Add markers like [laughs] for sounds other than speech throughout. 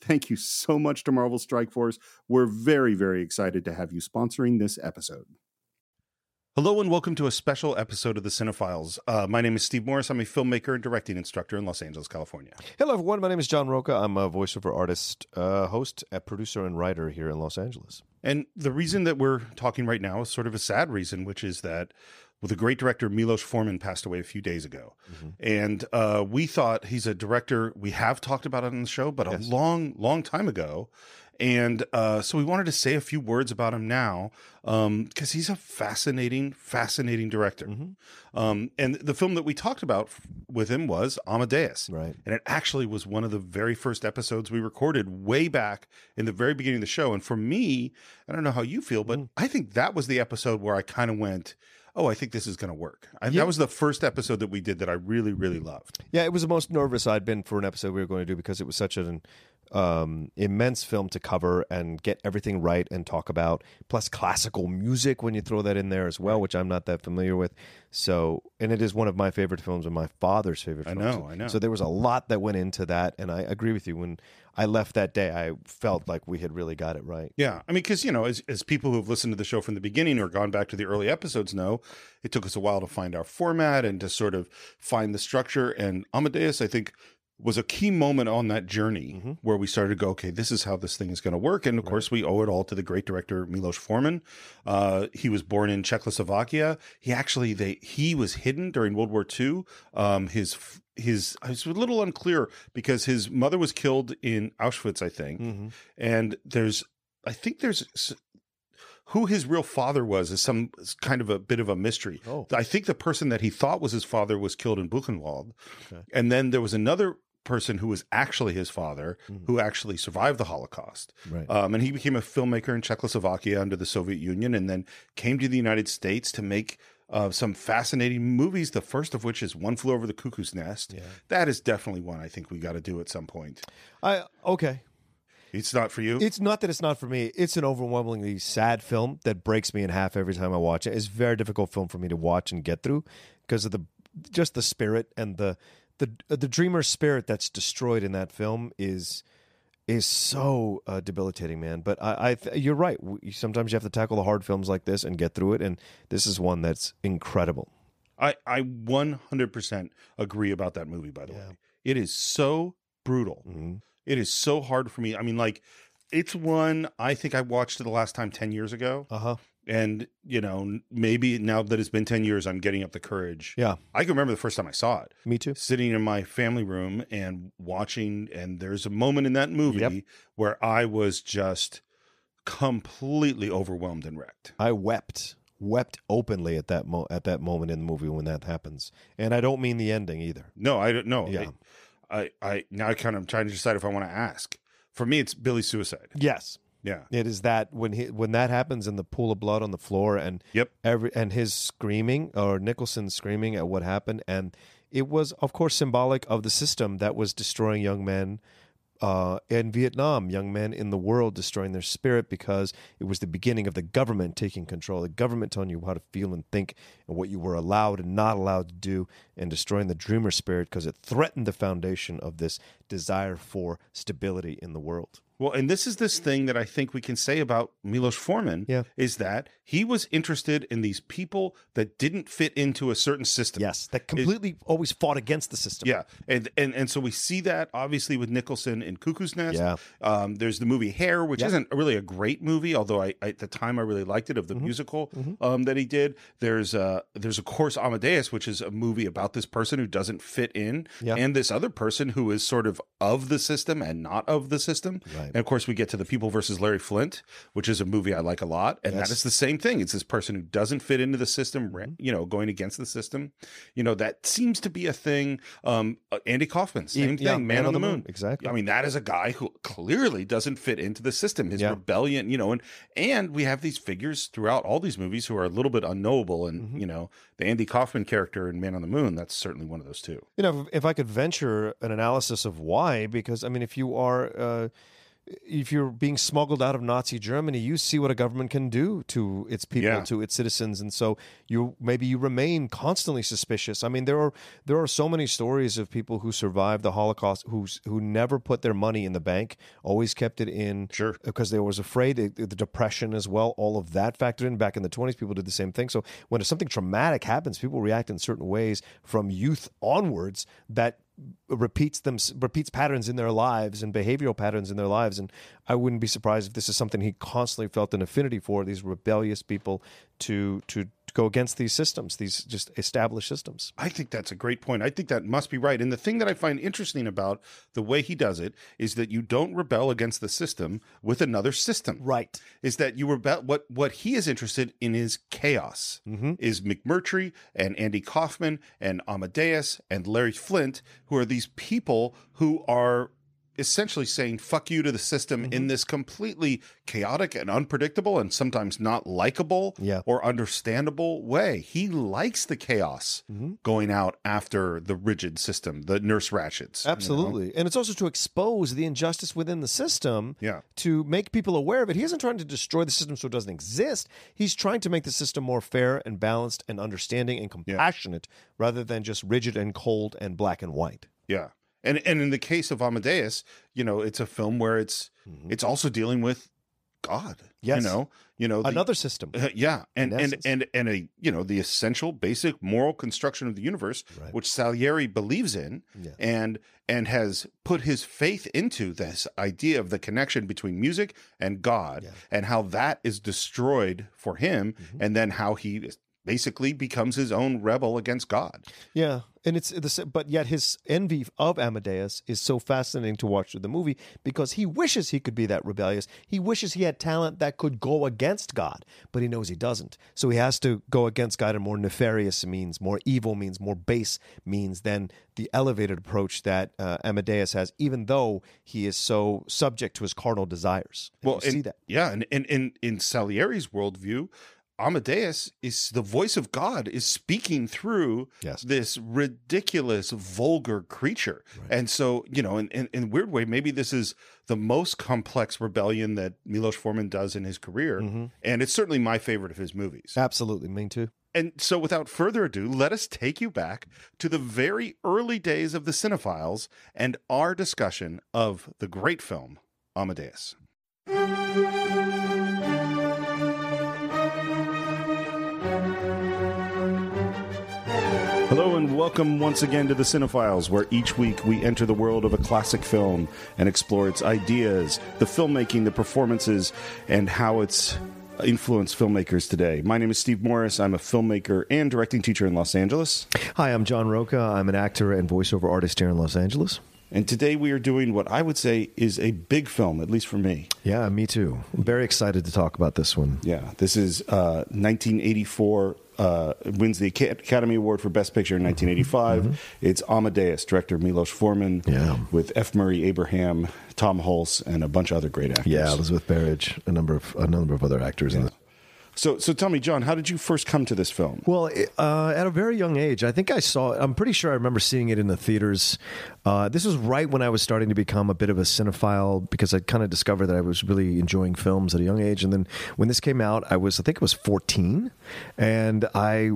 Thank you so much to Marvel Strike Force. We're very, very excited to have you sponsoring this episode. Hello and welcome to a special episode of the Cine-Files. Uh, my name is Steve Morris. I'm a filmmaker and directing instructor in Los Angeles, California. Hello, everyone. My name is John Roca. I'm a voiceover artist, uh, host, a producer, and writer here in Los Angeles. And the reason that we're talking right now is sort of a sad reason, which is that well, the great director Milos Forman passed away a few days ago, mm-hmm. and uh, we thought he's a director we have talked about it on the show, but yes. a long, long time ago. And uh, so we wanted to say a few words about him now because um, he's a fascinating, fascinating director. Mm-hmm. Um, and the film that we talked about with him was Amadeus. Right. And it actually was one of the very first episodes we recorded way back in the very beginning of the show. And for me, I don't know how you feel, but mm. I think that was the episode where I kind of went, oh, I think this is going to work. I, yeah. That was the first episode that we did that I really, really loved. Yeah, it was the most nervous I'd been for an episode we were going to do because it was such an um, immense film to cover and get everything right and talk about. Plus classical music when you throw that in there as well, which I'm not that familiar with. So, and it is one of my favorite films and my father's favorite. I films. know, I know. So there was a lot that went into that, and I agree with you. When I left that day, I felt like we had really got it right. Yeah, I mean, because you know, as as people who've listened to the show from the beginning or gone back to the early episodes know, it took us a while to find our format and to sort of find the structure. And Amadeus, I think, was a key moment on that journey mm-hmm. where we started to go, okay, this is how this thing is going to work. And of right. course, we owe it all to the great director Milos Forman. Uh, he was born in Czechoslovakia. He actually they he was hidden during World War II. Um, his his it's a little unclear because his mother was killed in Auschwitz, I think, mm-hmm. and there's I think there's who his real father was is some kind of a bit of a mystery. Oh. I think the person that he thought was his father was killed in Buchenwald. Okay. And then there was another person who was actually his father, mm-hmm. who actually survived the Holocaust. Right. Um, and he became a filmmaker in Czechoslovakia under the Soviet Union and then came to the United States to make uh, some fascinating movies. The first of which is One Flew Over the Cuckoo's Nest. Yeah. That is definitely one I think we got to do at some point. I okay. It's not for you. It's not that it's not for me. It's an overwhelmingly sad film that breaks me in half every time I watch it. It's a very difficult film for me to watch and get through because of the just the spirit and the the the dreamer spirit that's destroyed in that film is is so uh, debilitating, man. But I, I you're right. Sometimes you have to tackle the hard films like this and get through it, and this is one that's incredible. I I 100% agree about that movie. By the yeah. way, it is so brutal. Mm-hmm. It is so hard for me. I mean, like, it's one I think I watched it the last time 10 years ago. Uh huh. And, you know, maybe now that it's been 10 years, I'm getting up the courage. Yeah. I can remember the first time I saw it. Me too. Sitting in my family room and watching. And there's a moment in that movie yep. where I was just completely overwhelmed and wrecked. I wept wept openly at that mo- at that moment in the movie when that happens. And I don't mean the ending either. No, I don't know. Yeah. I, I now I kind of trying to decide if I want to ask. For me, it's Billy's suicide. Yes. Yeah. It is that when he when that happens in the pool of blood on the floor and yep every and his screaming or Nicholson screaming at what happened and it was of course symbolic of the system that was destroying young men uh, in Vietnam, young men in the world destroying their spirit because it was the beginning of the government taking control, the government telling you how to feel and think and what you were allowed and not allowed to do, and destroying the dreamer spirit because it threatened the foundation of this desire for stability in the world. Well, and this is this thing that I think we can say about Milos Forman Yeah. is that he was interested in these people that didn't fit into a certain system. Yes, that completely always fought against the system. Yeah, and and and so we see that obviously with Nicholson in Cuckoo's Nest. Yeah. Um, there's the movie Hair, which Yeah. isn't really a great movie, although I, I at the time I really liked it of the Mm-hmm. musical um, that he did. There's uh there's of course Amadeus, which is a movie about this person who doesn't fit in, Yeah. and this other person who is sort of of the system and not of the system. Right. And of course we get to the People versus Larry Flynt, which is a movie I like a lot, and Yes. that is the same thing. It's this person who doesn't fit into the system, Mm-hmm. you know, going against the system. You know that seems to be a thing. Um, uh, Andy Kaufman, same thing. Yeah, Man, on the Moon. Exactly. I mean, that is a guy who clearly doesn't fit into the system. His Yeah. rebellion, you know, and and we have these figures throughout all these movies who are a little bit unknowable, and Mm-hmm. you know, the Andy Kaufman character in Man on the Moon. That's certainly one of those two. You know, if, if I could venture an analysis of why, because I mean, if you are, uh, if you're being smuggled out of Nazi Germany, you see what a government can do to its people, Yeah. to its citizens, and so you maybe you remain constantly suspicious. I mean, there are there are so many stories of people who survived the Holocaust who who never put their money in the bank, always kept it in, Sure. because they was afraid the, the depression as well. All of that factored in. Back in the twenties, people did the same thing. So when something traumatic happens, people react in certain ways from youth onwards that repeats them repeats patterns in their lives and behavioral patterns in their lives. And i wouldn't be surprised if this is something he constantly felt an affinity for these rebellious people to to go against these systems these just established systems I think that's a great point. I think that must be right. And the thing that I find interesting about the way he does it is that you don't rebel against the system with another system. right Is that you rebel? What what he is interested in is chaos. Mm-hmm. Is McMurphy and Andy Kaufman and Amadeus and Larry Flynt, who are these people who are essentially saying "fuck you" to the system Mm-hmm. in this completely chaotic and unpredictable and sometimes not likable Yeah. or understandable way. He likes the chaos Mm-hmm. going out after the rigid system, the nurse Ratcheds. you know? absolutely and it's also to expose the injustice within the system Yeah. to make people aware of it he isn't trying to destroy the system so it doesn't exist he's trying to make the system more fair and balanced and understanding and compassionate rather than just rigid and cold and black and white Yeah. And and in the case of Amadeus, you know, it's a film where it's it's also dealing with God. Mm-hmm. Yes. You know, you know, the- another system uh, yeah, and and and and a you know the essential basic moral construction of the universe, Right. which Salieri believes in, Yeah. and and has put his faith into this idea of the connection between music and God, Yeah. and how that is destroyed for him, Mm-hmm. and then how he basically becomes his own rebel against God. Yeah, and it's the but yet his envy of Amadeus is so fascinating to watch through the movie because he wishes he could be that rebellious. He wishes he had talent that could go against God, but he knows he doesn't. So he has to go against God in more nefarious means, more evil means, more base means than the elevated approach that uh, Amadeus has, even though he is so subject to his carnal desires. And Well, you see that. Yeah, and in in in Salieri's worldview, Amadeus is the voice of God is speaking through Yes. this ridiculous, vulgar creature. And so, you know, in, in, in a weird way, maybe this is the most complex rebellion that Milos Forman does in his career. Mm-hmm. And it's certainly my favorite of his movies. Absolutely, me too. And so, without further ado, let us take you back to the very early days of the Cine-Files and our discussion of the great film, Amadeus. Welcome once again to the Cine-Files, where each week we enter the world of a classic film and explore its ideas, the filmmaking, the performances, and how it's influenced filmmakers today. My name is Steve Morris. I'm a filmmaker and directing teacher in Los Angeles. Hi, I'm John Roca. I'm an actor and voiceover artist here in Los Angeles. And today we are doing what I would say is a big film, at least for me. Yeah, me too. I'm very excited to talk about this one. Yeah, this is uh, 1984. Uh, wins the Academy Award for Best Picture in 1985. It's Amadeus, director Milos Forman, Yeah. with F. Murray Abraham, Tom Hulce, and a bunch of other great actors. Yeah, Elizabeth Berridge, a number of a number of other actors in it. So, so tell me, John, how did you first come to this film? Well, uh, at a very young age, I think I saw. I'm pretty sure I remember seeing it in the theaters. Uh, this was right when I was starting to become a bit of a cinephile because I kind of discovered that I was really enjoying films at a young age. And then when this came out, I was I think it was 14, and I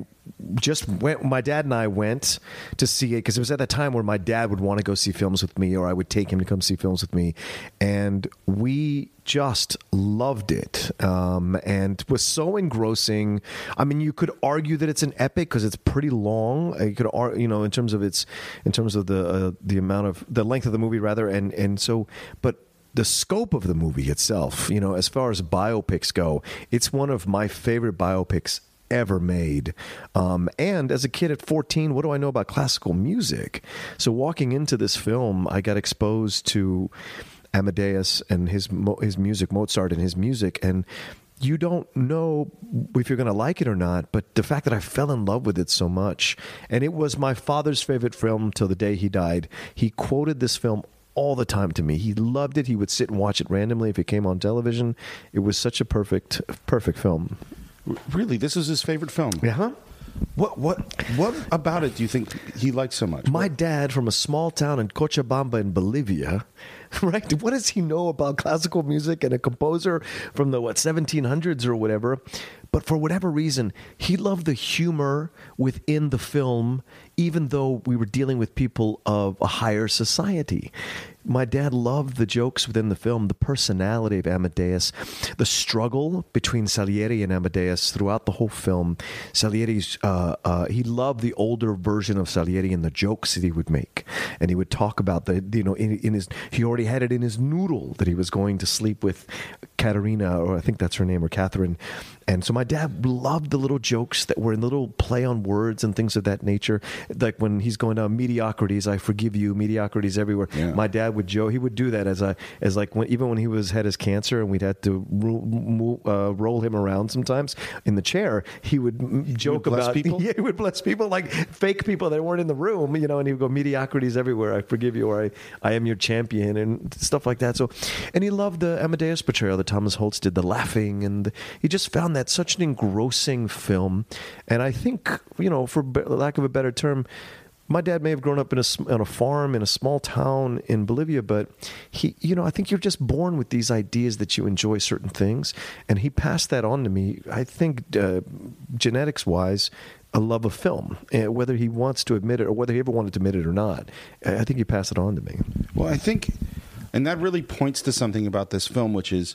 just went my dad and I went to see it because it was at that time where my dad would want to go see films with me or I would take him to come see films with me and we just loved it um, and was so engrossing. I mean you could argue that it's an epic because it's pretty long. You could you know in terms of its in terms of the uh, the amount of the length of the movie rather and and so but the scope of the movie itself, you know, as far as biopics go, it's one of my favorite biopics ever made. Um, and as a kid at 14, what do I know about classical music? So walking into this film, I got exposed to Amadeus and his his music, Mozart and his music, and you don't know if you're going to like it or not, but the fact that I fell in love with it so much, and it was my father's favorite film till the day he died. He quoted this film all the time to me. He loved it. He would sit and watch it randomly if it came on television. It was such a perfect, perfect film. Really, this is his favorite film. Yeah. What what what about it do you think he likes so much? My dad from a small town in Cochabamba in Bolivia, [laughs] right? What does he know about classical music and a composer from the what 1700s or whatever? But for whatever reason, he loved the humor within the film even though we were dealing with people of a higher society. My dad loved the jokes within the film, the personality of Amadeus, the struggle between Salieri and Amadeus throughout the whole film. Salieri's, uh, uh, he loved the older version of Salieri and the jokes that he would make. And he would talk about the, you know, in, in his, he already had it in his noodle that he was going to sleep with Katerina, or I think that's her name, or Catherine. And so my dad loved the little jokes that were in little play on words and things of that nature. Like when he's going down mediocrities, I forgive you, mediocrities everywhere. Yeah. My dad would Joe, he would do that as I as like when even when he was had his cancer and we'd had to ro- uh, roll him around sometimes in the chair, he would m- joke bless about people? [laughs] Yeah, he would bless people like fake people that weren't in the room, you know, and he would go mediocrities everywhere. I forgive you, or I, I am your champion, and stuff like that. So, and he loved the Amadeus portrayal that Thomas Hulce did, the laughing, and he just found that such an engrossing film. And I think, you know, for lack of a better term, my dad may have grown up in a on a farm in a small town in Bolivia, but he, you know, I think you're just born with these ideas that you enjoy certain things, and he passed that on to me. I think uh, genetics wise. A love of film, uh, whether he wants to admit it or whether he ever wanted to admit it or not. I think he passed it on to me. Well, I think, and that really points to something about this film, which is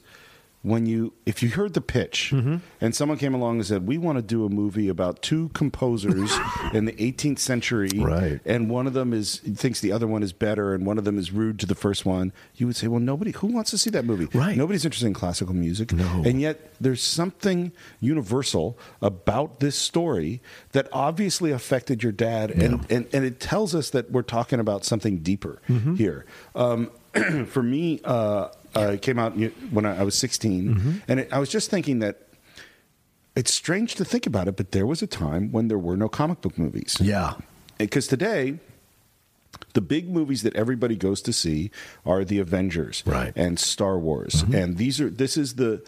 when you, if you heard the pitch Mm-hmm. and someone came along and said, "We want to do a movie about two composers [laughs] in the 18th century," Right. and one of them is thinks the other one is better, and one of them is rude to the first one, you would say, "Well, nobody who wants to see that movie? Right. Nobody's interested in classical music, No. and yet there's something universal about this story that obviously affected your dad, and, and and it tells us that we're talking about something deeper Mm-hmm. here. Um, [clears throat] for me, uh, uh, it came out when I I was 16, Mm-hmm. and it, I was just thinking that it's strange to think about it, but there was a time when there were no comic book movies. Yeah, Because today, the big movies that everybody goes to see are the Avengers Right. and Star Wars, and these are this is the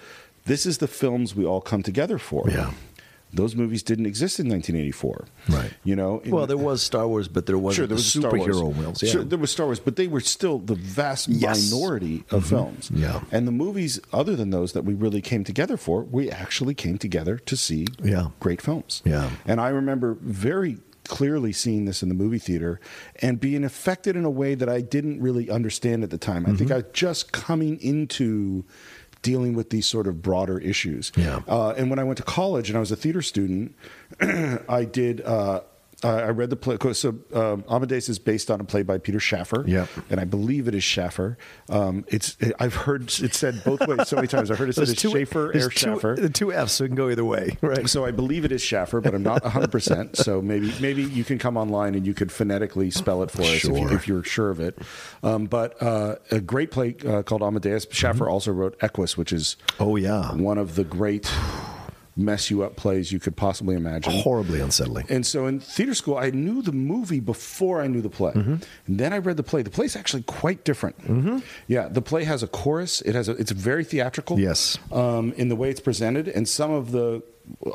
this is the films we all come together for. Yeah. Those movies didn't exist in 1984. Right. You know. Well, there was Star Wars, but there wasn't Sure, there the was Star superhero films. Yeah. Sure, there was Star Wars, but they were still the vast Yes. minority of films. Yeah. And the movies, other than those that we really came together for, we actually came together to see Yeah. great films. Yeah. And I remember very clearly seeing this in the movie theater and being affected in a way that I didn't really understand at the time. I Mm-hmm. think I was just coming into dealing with these sort of broader issues. Yeah. Uh, and when I went to college and I was a theater student, [clears throat] I did. Uh, I read the play. So um, Amadeus is based on a play by Peter Shaffer. Yep. and I believe it is Shaffer. Um, it's I've heard it said both ways so many times. I heard it said it's Schaefer there's or Shaffer. The two F's, so it can go either way. [laughs] Right. So I believe it is Shaffer, but I'm not 100. percent [laughs] So maybe maybe you can come online and you could phonetically spell it for us if, you, if you're sure of it. Um, but uh, a great play uh, called Amadeus. Shaffer also wrote Equus, which is Oh, yeah. one of the great [sighs] mess you up plays you could possibly imagine. Horribly unsettling. And so in theater school, I knew the movie before I knew the play. Mm-hmm. And then I read the play. The play's actually quite different. Yeah, the play has a chorus. It has a, it's very theatrical. Yes. Um, in the way it's presented, and some of the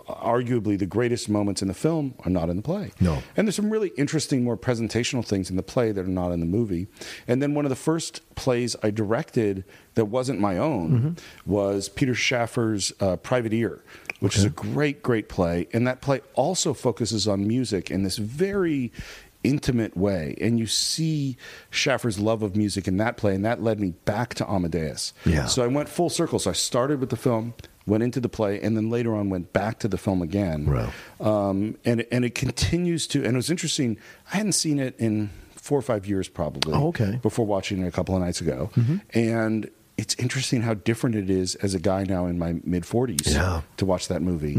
arguably the greatest moments in the film are not in the play. No. And there's some really interesting, more presentational things in the play that are not in the movie. And then one of the first plays I directed that wasn't my own Mm-hmm. was Peter Shaffer's uh, Private Ear, which is a great, great play. And that play also focuses on music in this very intimate way. And you see Shaffer's love of music in that play, and that led me back to Amadeus. Yeah. So I went full circle. So I started with the film, went into the play, and then later on went back to the film again. Wow. Um, and and it continues to. And it was interesting. I hadn't seen it in four or five years probably. Oh, okay. Mm-hmm. Before watching it a couple of nights ago, and. It's interesting how different it is as a guy now in my mid 40s Yeah. Mm-hmm. to watch that movie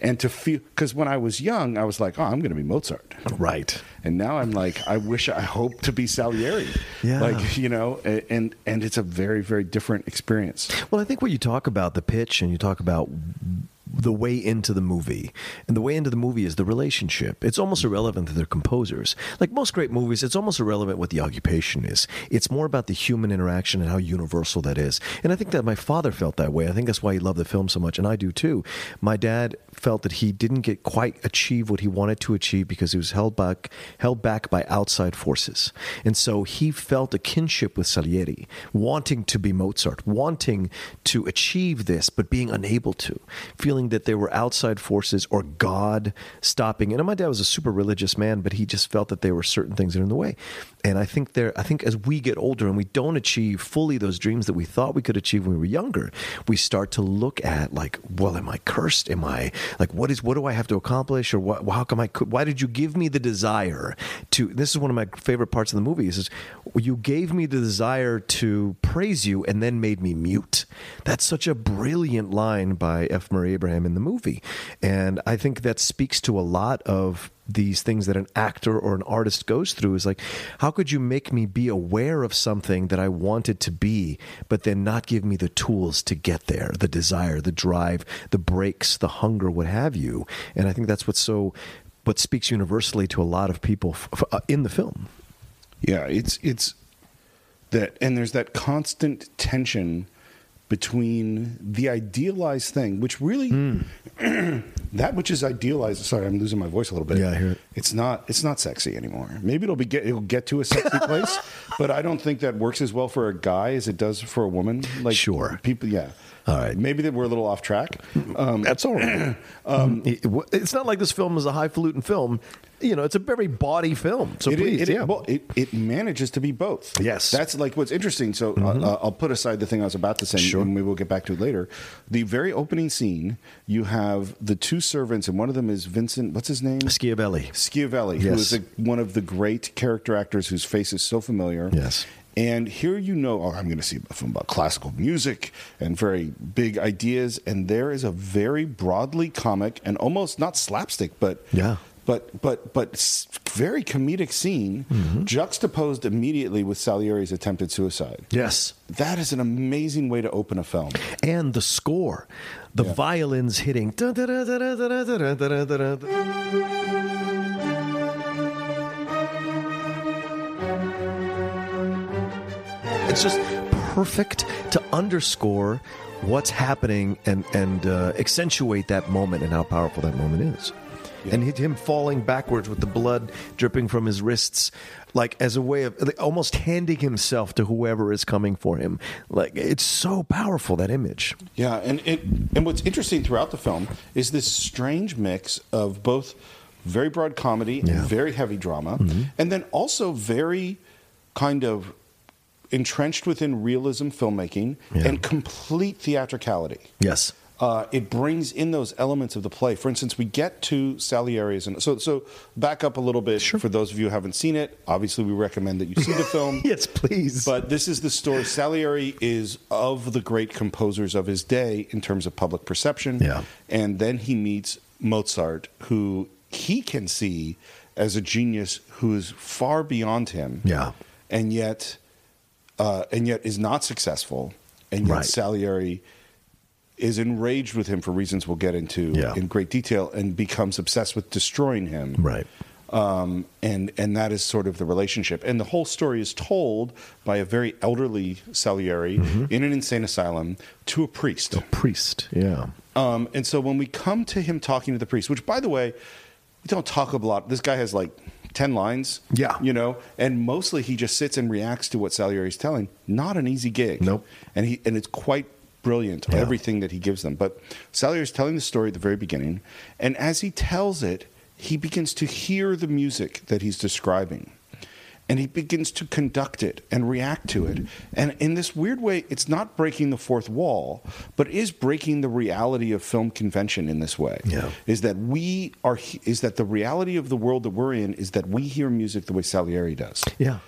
and to feel because when I was young, I was like, oh, I'm going to be Mozart. Right. And now I'm like, I wish I hope to be Salieri. Yeah. Like, you know, and and it's a very, very different experience. Well, I think when you talk about the pitch and you talk about the way into the movie, and the way into the movie is the relationship. It's almost irrelevant that they're composers. Like most great movies, it's almost irrelevant what the occupation is. It's more about the human interaction and how universal that is. And I think that my father felt that way. I think that's why he loved the film so much, and I do too. My dad felt that he didn't get quite achieve what he wanted to achieve because he was held back held back by outside forces. And so he felt a kinship with Salieri, wanting to be Mozart, wanting to achieve this but being unable to, feeling that there were outside forces or God stopping. And my dad was a super religious man, but he just felt that there were certain things that are in the way. And I think there I think as we get older and we don't achieve fully those dreams that we thought we could achieve when we were younger, we start to look at like, well, am I cursed? Am I like what is what do I have to accomplish or what how come I could why did you give me the desire to this is one of my favorite parts of the movie is you gave me the desire to praise you and then made me mute. That's such a brilliant line by F. Murray Abraham in the movie. And I think that speaks to a lot of these things that an actor or an artist goes through is like how could you make me be aware of something that I wanted to be but then not give me the tools to get there the desire the drive the breaks the hunger what have you and I think that's what's so what speaks universally to a lot of people f- f- uh, in the film Yeah, it's it's that, and there's that constant tension between the idealized thing, which really hmm. [clears throat] that which is idealized. Sorry, I'm losing my voice a little bit. Yeah, I hear it. It's not it's not sexy anymore. Maybe it'll be get it'll get to a sexy [laughs] place, but I don't think that works as well for a guy as it does for a woman. Like Sure. people, yeah. All right. maybe that we're a little off track. Um, That's all right. [clears throat] um, [clears throat] it's not like this film is a highfalutin film. You know, it's a very body film. So It- please, it, yeah. well, it, it manages to be both. Yes. Mm-hmm. That's like what's interesting. So uh, I'll put aside the thing I was about to say, Sure. and we will get back to it later. The very opening scene, you have the two servants, and one of them is Vincent, what's his name? Schiavelli. Schiavelli, who Yes. is a, one of the great character actors whose face is so familiar. Yes. And here you know, oh, I'm going to see a film about classical music and very big ideas. And there is a very broadly comic and almost not slapstick, but Yeah. but but but very comedic scene Mm-hmm. juxtaposed immediately with Salieri's attempted suicide. Yes. That is an amazing way to open a film. And the score, the violins hitting. It's just perfect to underscore what's happening and and uh, accentuate that moment and how powerful that moment is. And hit him falling backwards with the blood dripping from his wrists, like as a way of like, almost handing himself to whoever is coming for him. Like it's so powerful that image. Yeah, and it and what's interesting throughout the film is this strange mix of both very broad comedy Yeah. Mm-hmm. and very heavy drama, and then also very kind of entrenched within realism filmmaking Yeah. and complete theatricality. Yes. Uh, it brings in those elements of the play. For instance, we get to Salieri's, and so so back up a little bit for those of you who haven't seen it. Obviously, we recommend that you see the [laughs] film. Yes, please. But this is the story. Salieri is of the great composers of his day in terms of public perception. Yeah. And then he meets Mozart, who he can see as a genius who is far beyond him. Yeah. And yet, uh, and yet is not successful. And yet Right. Salieri is enraged with him for reasons we'll get into Yeah. in great detail and becomes obsessed with destroying him Right. um, and and that is sort of the relationship. And the whole story is told by a very elderly Salieri in an insane asylum to a priest. A priest. Yeah. Um, and so when we come to him talking to the priest, which by the way, we don't talk a lot. This guy has like ten lines. Yeah. you know, and mostly he just sits and reacts to what Salieri's telling. Not an easy gig. Nope. And he and it's quite brilliant everything that he gives them. But Salieri's telling the story at the very beginning, and as he tells it, he begins to hear the music that he's describing. And he begins to conduct it and react to it. And in this weird way, it's not breaking the fourth wall, but is breaking the reality of film convention in this way. Yeah. Is that we are, is that the reality of the world that we're in is that we hear music the way Salieri does Yeah.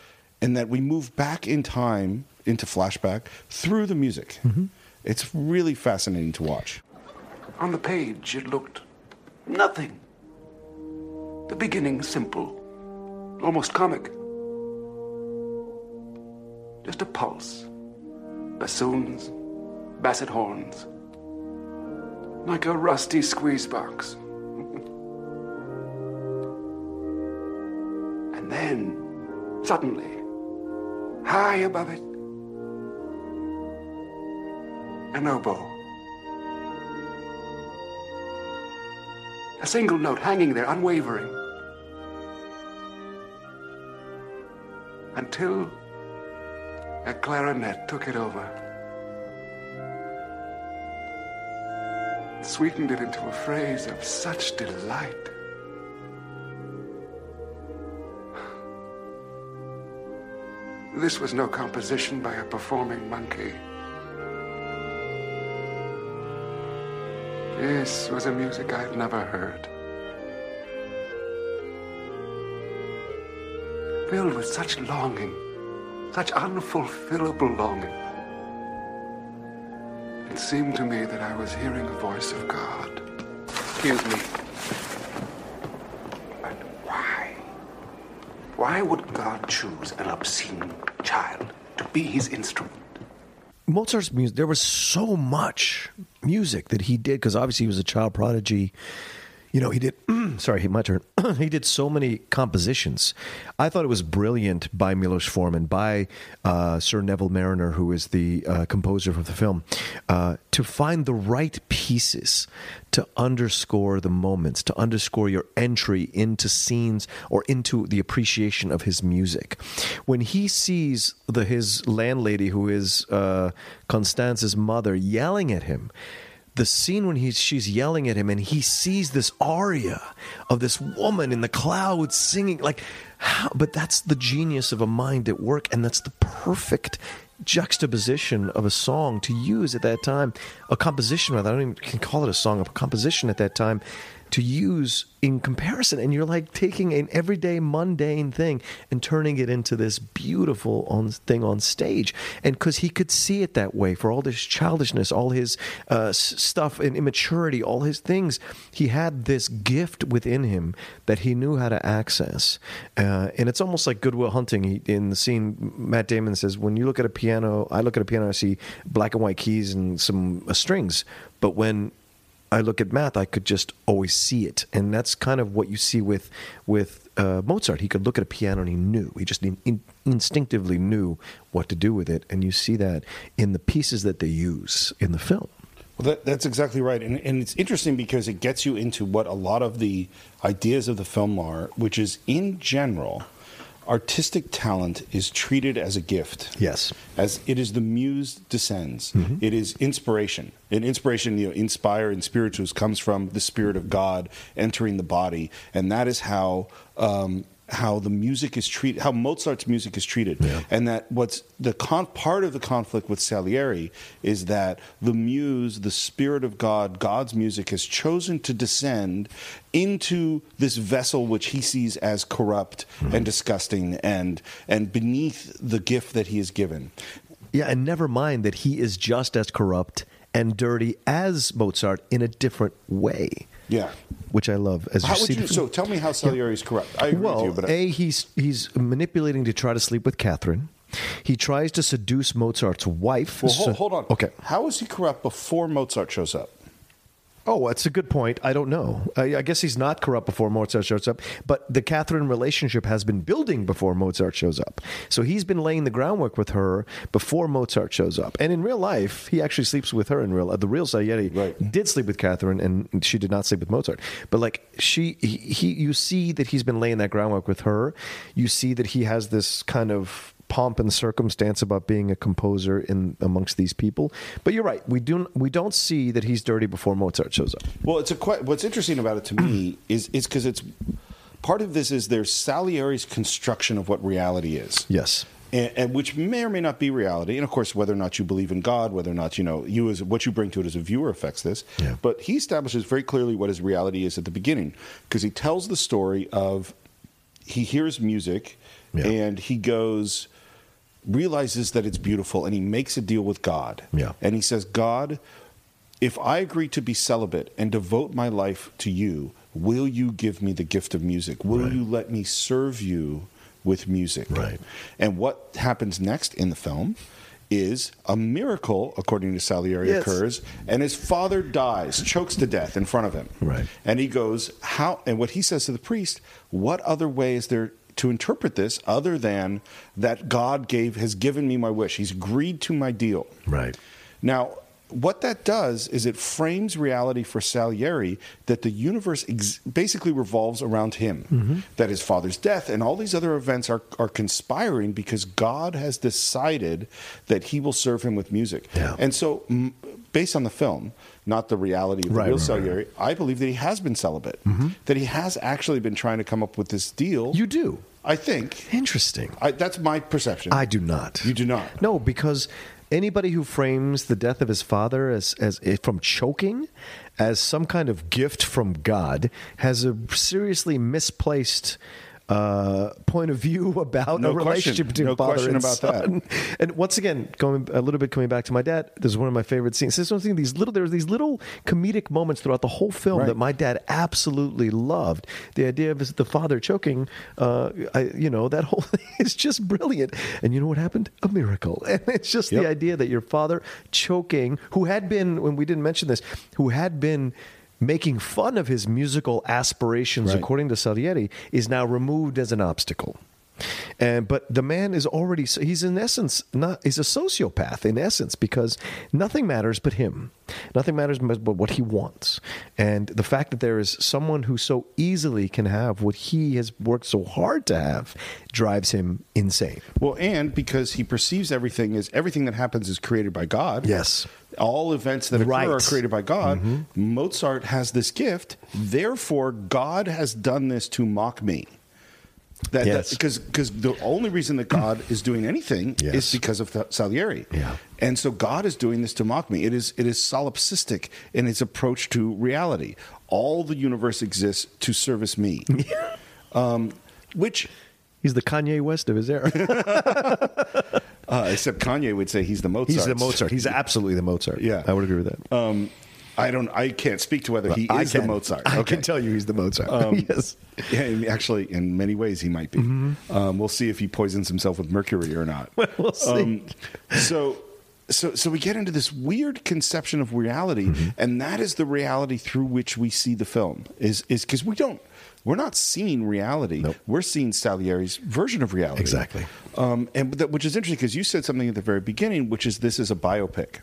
and that we move back in time into flashback through the music. Mm-hmm. It's really fascinating to watch. On the page, it looked nothing. The beginning simple, almost comic. Just a pulse. Bassoons, basset horns. Like a rusty squeeze box. [laughs] and then, suddenly, high above it, an oboe. A single note hanging there, unwavering. Until a clarinet took it over. Sweetened it into a phrase of such delight. This was no composition by a performing monkey. This was a music I'd never heard. Filled with such longing, such unfulfillable longing. It seemed to me that I was hearing the voice of God. Excuse me. But why? Why would God choose an obscene child to be his instrument? Mozart's music, there was so much music that he did because obviously he was a child prodigy. You know, he did, [clears throat] sorry, my turn. [clears throat] he did so many compositions. I thought it was brilliant by Milos Forman, by uh, Sir Neville Marriner, who is the uh, composer of the film, uh, to find the right pieces to underscore the moments, to underscore your entry into scenes or into the appreciation of his music. When he sees the his landlady, who is uh, Constance's mother, yelling at him, the scene when he's she's yelling at him and he sees this aria of this woman in the clouds singing like how, but that's the genius of a mind at work and that's the perfect juxtaposition of a song to use at that time. A composition rather i don't even can call it a song a composition at that time to use in comparison. And you're like taking an everyday mundane thing and turning it into this beautiful on thing on stage. And because he could see it that way for all this childishness all his uh, stuff and immaturity all his things. He had this gift within him that he knew how to access. Uh, and it's almost like goodwill hunting. He, in the scene matt damon says when you look at a piano i look at a piano i see black and white keys and some uh, strings. But when I look at math, I could just always see it, and that's kind of what you see with with uh, Mozart. He could look at a piano and he knew. He just in, in, instinctively knew what to do with it, and you see that in the pieces that they use in the film. Well, that, that's exactly right, and and it's interesting because it gets you into what a lot of the ideas of the film are, which is in general, artistic talent is treated as a gift. Yes. as it is the muse descends. Mm-hmm. It is inspiration. And inspiration, you know, inspire in spirituals comes from the spirit of God entering the body, and that is how. Um, how the music is treated, how Mozart's music is treated, and that what's the con- part of the conflict with Salieri is that the muse, the spirit of God, God's music has chosen to descend into this vessel which he sees as corrupt mm-hmm. and disgusting and and beneath the gift that he is given. Yeah, and never mind that he is just as corrupt and dirty as Mozart in a different way. Yeah. which I love. As How you would see you? So tell me how Salieri is corrupt. I agree well, with you, but a he's he's manipulating to try to sleep with Catherine. He tries to seduce Mozart's wife. Well, hold, hold on. Okay. How is he corrupt before Mozart shows up? Oh, that's a good point. I don't know. I, I guess he's not corrupt before Mozart shows up, but the Catherine relationship has been building before Mozart shows up. So he's been laying the groundwork with her before Mozart shows up. And in real life, he actually sleeps with her in real. The real Salieri Right. did sleep with Catherine, and she did not sleep with Mozart. But like she, he, he, you see that he's been laying that groundwork with her. You see that he has this kind of pomp and circumstance about being a composer in amongst these people. But you're right. We do we don't see that he's dirty before Mozart shows up. Well, it's a que- what's interesting about it to me [clears throat] is is because it's part of this is there's Salieri's construction of what reality is. Yes. And, and which may or may not be reality, and of course, whether or not you believe in God, whether or not you know you as what you bring to it as a viewer affects this. Yeah. But he establishes very clearly what his reality is at the beginning, because he tells the story of he hears music, Yeah. and he goes realizes that it's beautiful, and he makes a deal with God. Yeah. and he says, God, if I agree to be celibate and devote my life to you, will you give me the gift of music? Will Right. you let me serve you with music? Right. And what happens next in the film is a miracle, according to Salieri, Yes. occurs, and his father dies, chokes to death in front of him. Right. And he goes, How and what he says to the priest, what other way is there to interpret this other than that God gave has given me my wish? He's agreed to my deal. Right. Now, what that does is it frames reality for Salieri that the universe ex- basically revolves around him. Mm-hmm. That his father's death and all these other events are, are conspiring because God has decided that he will serve him with music. Yeah. And so, m- based on the film, not the reality of the Right, real right, right, Mm-hmm. I believe that he has been celibate. That he has actually been trying to come up with this deal. You do. I think. Interesting. I, that's my perception. I do not. You do not. No, because anybody who frames the death of his father as as eh, from choking as some kind of gift from God has a seriously misplaced uh, point of view [laughs] about No a question. relationship between No father question and about that. son. [laughs] And once again, going a little bit coming back to my dad, this is one of my favorite scenes. This is one thing. These little there's these little comedic moments throughout the whole film Right. that my dad absolutely loved. The idea of his, the father choking, uh, I, you know, that whole [laughs] thing is just brilliant. And you know what happened? A miracle. And it's just Yep. the idea that your father choking, who had been, when we didn't mention this, who had been making fun of his musical aspirations, Right. according to Salieri, is now removed as an obstacle. And but the man is already he's in essence not he's a sociopath in essence because nothing matters but him. Nothing matters but what he wants. And the fact that there is someone who so easily can have what he has worked so hard to have drives him insane. Well, and because he perceives everything as everything that happens is created by God. Yes. All events that occur Right. are created by God. Mm-hmm. Mozart has this gift. Therefore, God has done this to mock me. That, Yes. because because the only reason that God [clears throat] is doing anything Yes. is because of Salieri. Yeah. And so God is doing this to mock me. It is it is solipsistic in its approach to reality. All the universe exists to service me. [laughs] um, which He's the Kanye West of his era. [laughs] uh, except Kanye would say he's the Mozart. He's the Mozart. He's absolutely the Mozart. Yeah. I would agree with that. Um, I don't. I can't speak to whether he is the. Mozart. I can tell you he's the Mozart. Um, [laughs] yes. Yeah, actually, in many ways, he might be. Um, we'll see if he poisons himself with mercury or not. Mm-hmm. [laughs] we'll see. Um, so, so, so we get into this weird conception of reality, Mm-hmm. and that is the reality through which we see the film. Is is because we don't. We're not seeing reality. Nope. We're seeing Salieri's version of reality. Exactly. Um, and that, which is interesting because you said something at the very beginning, which is this is a biopic.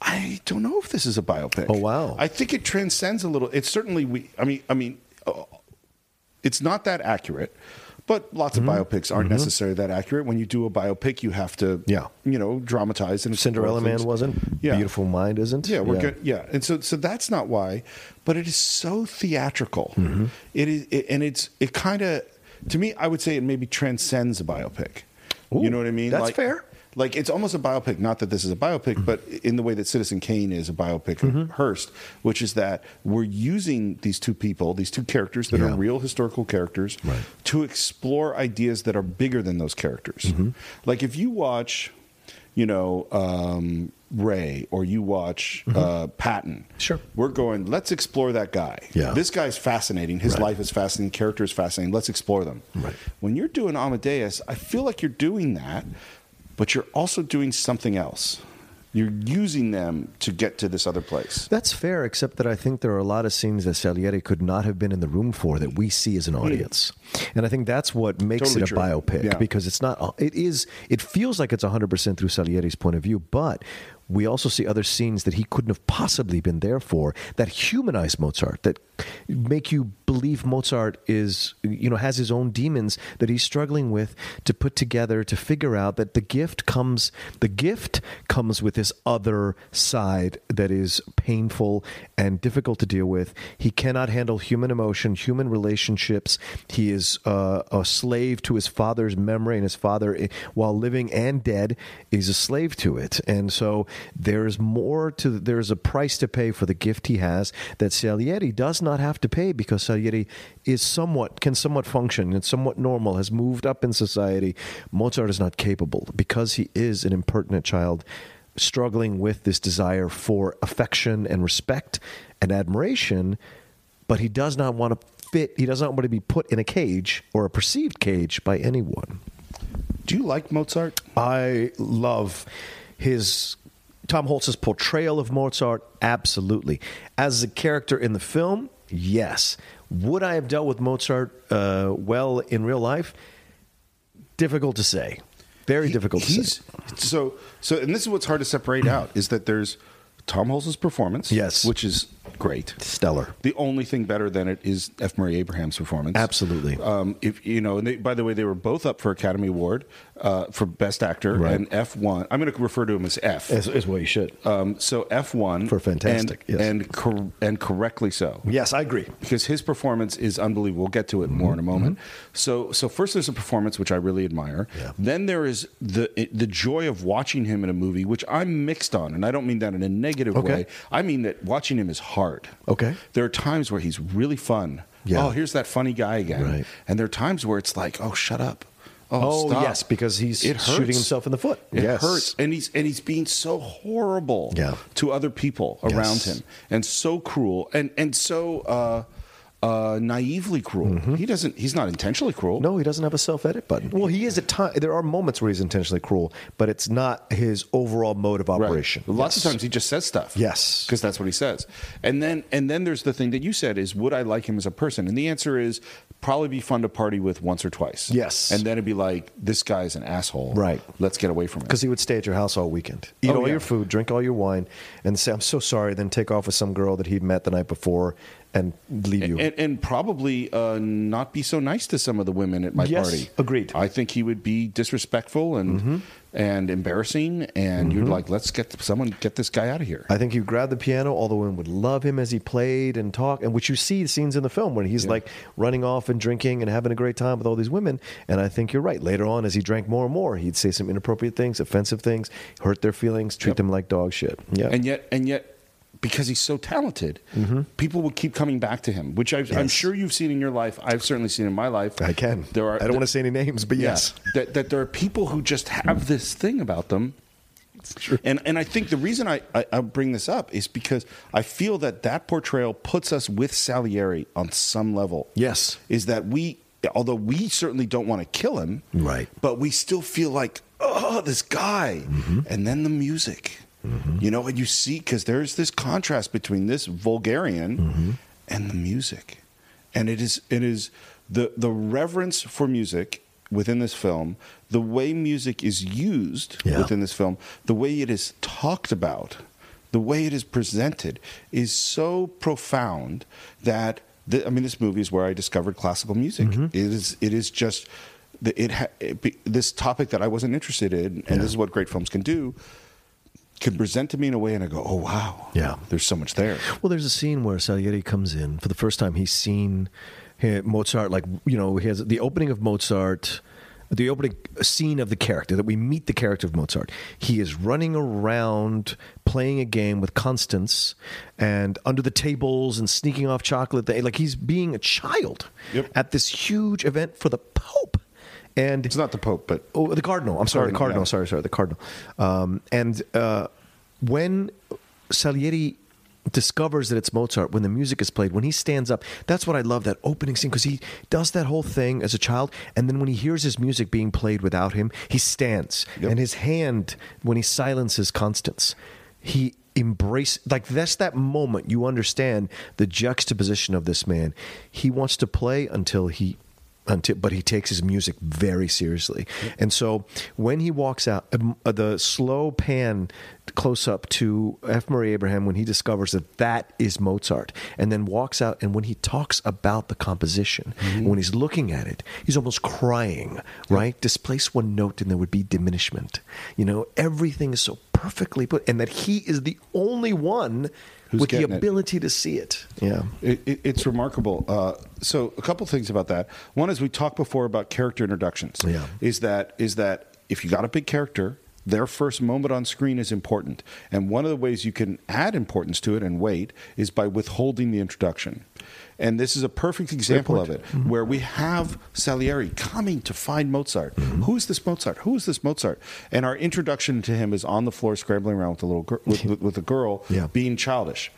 I don't know if this is a biopic. Mm-hmm. Oh, wow. I think it transcends a little. It's certainly we. I mean, I mean, uh, it's not that accurate, but lots of biopics aren't necessarily that accurate. When you do a biopic, you have to, Mm-hmm. Yeah. you know, dramatize and Cinderella Man things. wasn't. Yeah. Beautiful Mind isn't. Yeah, we're good. Yeah, and so so that's not why, but it is so theatrical. Mm-hmm. It is, it, and it's it kind of to me. I would say it maybe transcends a biopic. you know what I mean? that's like, fair. Like it's almost a biopic. Not that this is a biopic, Mm-hmm. but in the way that Citizen Kane is a biopic of Hearst, which is that we're using these two people, these two characters that Yeah. are real historical characters, Right. to explore ideas that are bigger than those characters. Mm-hmm. Like if you watch you know, um, Ray or you watch uh, Patton, Sure. we're going. Let's explore that guy. Yeah. this guy's fascinating. His life is fascinating. Character is fascinating. Let's explore them. Right. When you're doing Amadeus, I feel like you're doing that, but you're also doing something else. You're using them to get to this other place. That's fair, except that I think there are a lot of scenes that Salieri could not have been in the room for that we see as an hmm. audience, and I think that's what makes Totally it a true. biopic Yeah. because it's not. Uh, it is. It feels like it's 100 percent through Salieri's point of view, but we also see other scenes that he couldn't have possibly been there for that humanize Mozart, that make you believe Mozart is, you know, has his own demons that he's struggling with to put together to figure out that the gift comes, the gift comes with this other side that is painful and difficult to deal with. He cannot handle human emotion, human relationships. He is uh, a slave to his father's memory, and his father, eh, while living and dead, is a slave to it. And so there's more to there's a price to pay for the gift he has that Salieri does not have to pay because Salieri is somewhat can somewhat function and somewhat normal, has moved up in society. Mozart is not capable because he is an impertinent child struggling with this desire for affection and respect and admiration, but he does not want to fit he does not want to be put in a cage or a perceived cage by anyone. Do you like Mozart? I love his Tom Hulce's portrayal of Mozart. Absolutely, as a character in the film, yes. Would I have dealt with Mozart uh, well in real life? Difficult to say. Very difficult to say. so so, and this is what's hard to separate [clears throat] out is that there's Tom Hulce's performance, Yes. which is great. Stellar. The only thing better than it is F. Murray Abraham's performance. Absolutely. Um, if you know, and they, by the way, they were both up for Academy Award uh, for Best Actor, Right. and F one. I'm going to refer to him as F. As, is what you should. Um, so F one For fantastic, and yes. and, cor- and correctly so. yes, I agree. because his performance is unbelievable. We'll get to it more in a moment. So, so first there's a performance which I really admire. Yeah. Then there is the the joy of watching him in a movie, which I'm mixed on, and I don't mean that in a negative Okay. way. I mean that watching him is hard. Okay. There are times where he's really fun. Yeah. Oh, here's that funny guy again. Right. And there are times where it's like, oh, shut up. Oh, Oh, yes, because he's shooting himself in the foot. It Yes. hurts, and he's and he's being so horrible Yeah. to other people around Yes. him, and so cruel, and and so uh, uh, naively cruel. He doesn't. He's not intentionally cruel. Mm-hmm. No, he doesn't have a self edit button. Well, he is at time. There are moments where he's intentionally cruel, but it's not his overall mode of Right. operation. Lots Yes. of times he just says stuff. Yes. because that's what he says. And then and then there's the thing that you said is would I like him as a person? And the answer is probably be fun to party with once or twice. Yes. and then it'd be like this guy's an asshole. Right. Let's get away from it. Because he would stay at your house all weekend, eat Oh, all yeah. your food, drink all your wine, and say, "I'm so sorry." Then take off with some girl that he'd met the night before and leave you. and, and probably uh, not be so nice to some of the women at my Yes, party. agreed. I think he would be disrespectful and and embarrassing, and you're like, let's get someone get this guy out of here. I think he'd grab the piano. All the women would love him as he played and talked, and which you see scenes in the film when he's like running off and drinking and having a great time with all these women. And I think you're right. Later on, as he drank more and more, he'd say some inappropriate things, offensive things, hurt their feelings, treat them like dog shit. Yeah, and yet, and yet, because he's so talented, people would keep coming back to him, which I've, I'm Yes. sure you've seen in your life. I've certainly seen in my life. I can. There are. I don't want to say any names, but Yeah, yes. that that there are people who just have this thing about them. And and I think the reason I, I, I bring this up is because I feel that that portrayal puts us with Salieri on some level. Yes. is that we, although we certainly don't want to kill him, Right. But we still feel like, oh, this guy, Mm-hmm. and then the music, you know, and you see because there's this contrast between this vulgarian Mm-hmm. and the music, and it is it is the the reverence for music within this film, the way music is used Yeah. within this film, the way it is talked about, the way it is presented is so profound that th- I mean, this movie is where I discovered classical music. Mm-hmm. It is it is just the, it, ha- it this topic that I wasn't interested in, and this is what great films can do. Can present to me in a way, and I go, "Oh wow, Yeah. there's so much there." Well, there's a scene where Salieri comes in for the first time. He's seen Mozart, like you know, he has the opening of Mozart, the opening scene of the character that we meet the character of Mozart. He is running around playing a game with Constance and under the tables and sneaking off chocolate. Like he's being a child Yep. at this huge event for the Pope. And It's not the Pope, but Oh, the Cardinal. I'm sorry, the Cardinal, Cardinal. yeah. Sorry, sorry, the Cardinal. Um, and uh, when Salieri discovers that it's Mozart, when the music is played, when he stands up, that's what I love that opening scene because he does that whole thing as a child, and then when he hears his music being played without him, he stands, Yep. and his hand when he silences Constance, he embrace like that's that moment you understand the juxtaposition of this man he wants to play until he until but he takes his music very seriously. And so when he walks out um, uh, the slow pan close up to F. Murray Abraham when he discovers that that is Mozart and then walks out and when he talks about the composition when he's looking at it he's almost crying right? Displace one note and there would be diminishment. You know everything is so perfectly put and that he is the only one Who's with the getting it. ability to see it yeah It, it, it's remarkable. Uh, so a couple things about that. One is we talked before about character introductions. Yeah. Is that is that if you got a big character, their first moment on screen is important, and one of the ways you can add importance to it and weight is by withholding the introduction. And this is a perfect example of it, mm-hmm. where we have Salieri coming to find Mozart. Mm-hmm. Who is this Mozart? Who is this Mozart? And our introduction to him is on the floor, scrambling around with a little with, with, with a girl, Yeah. being childish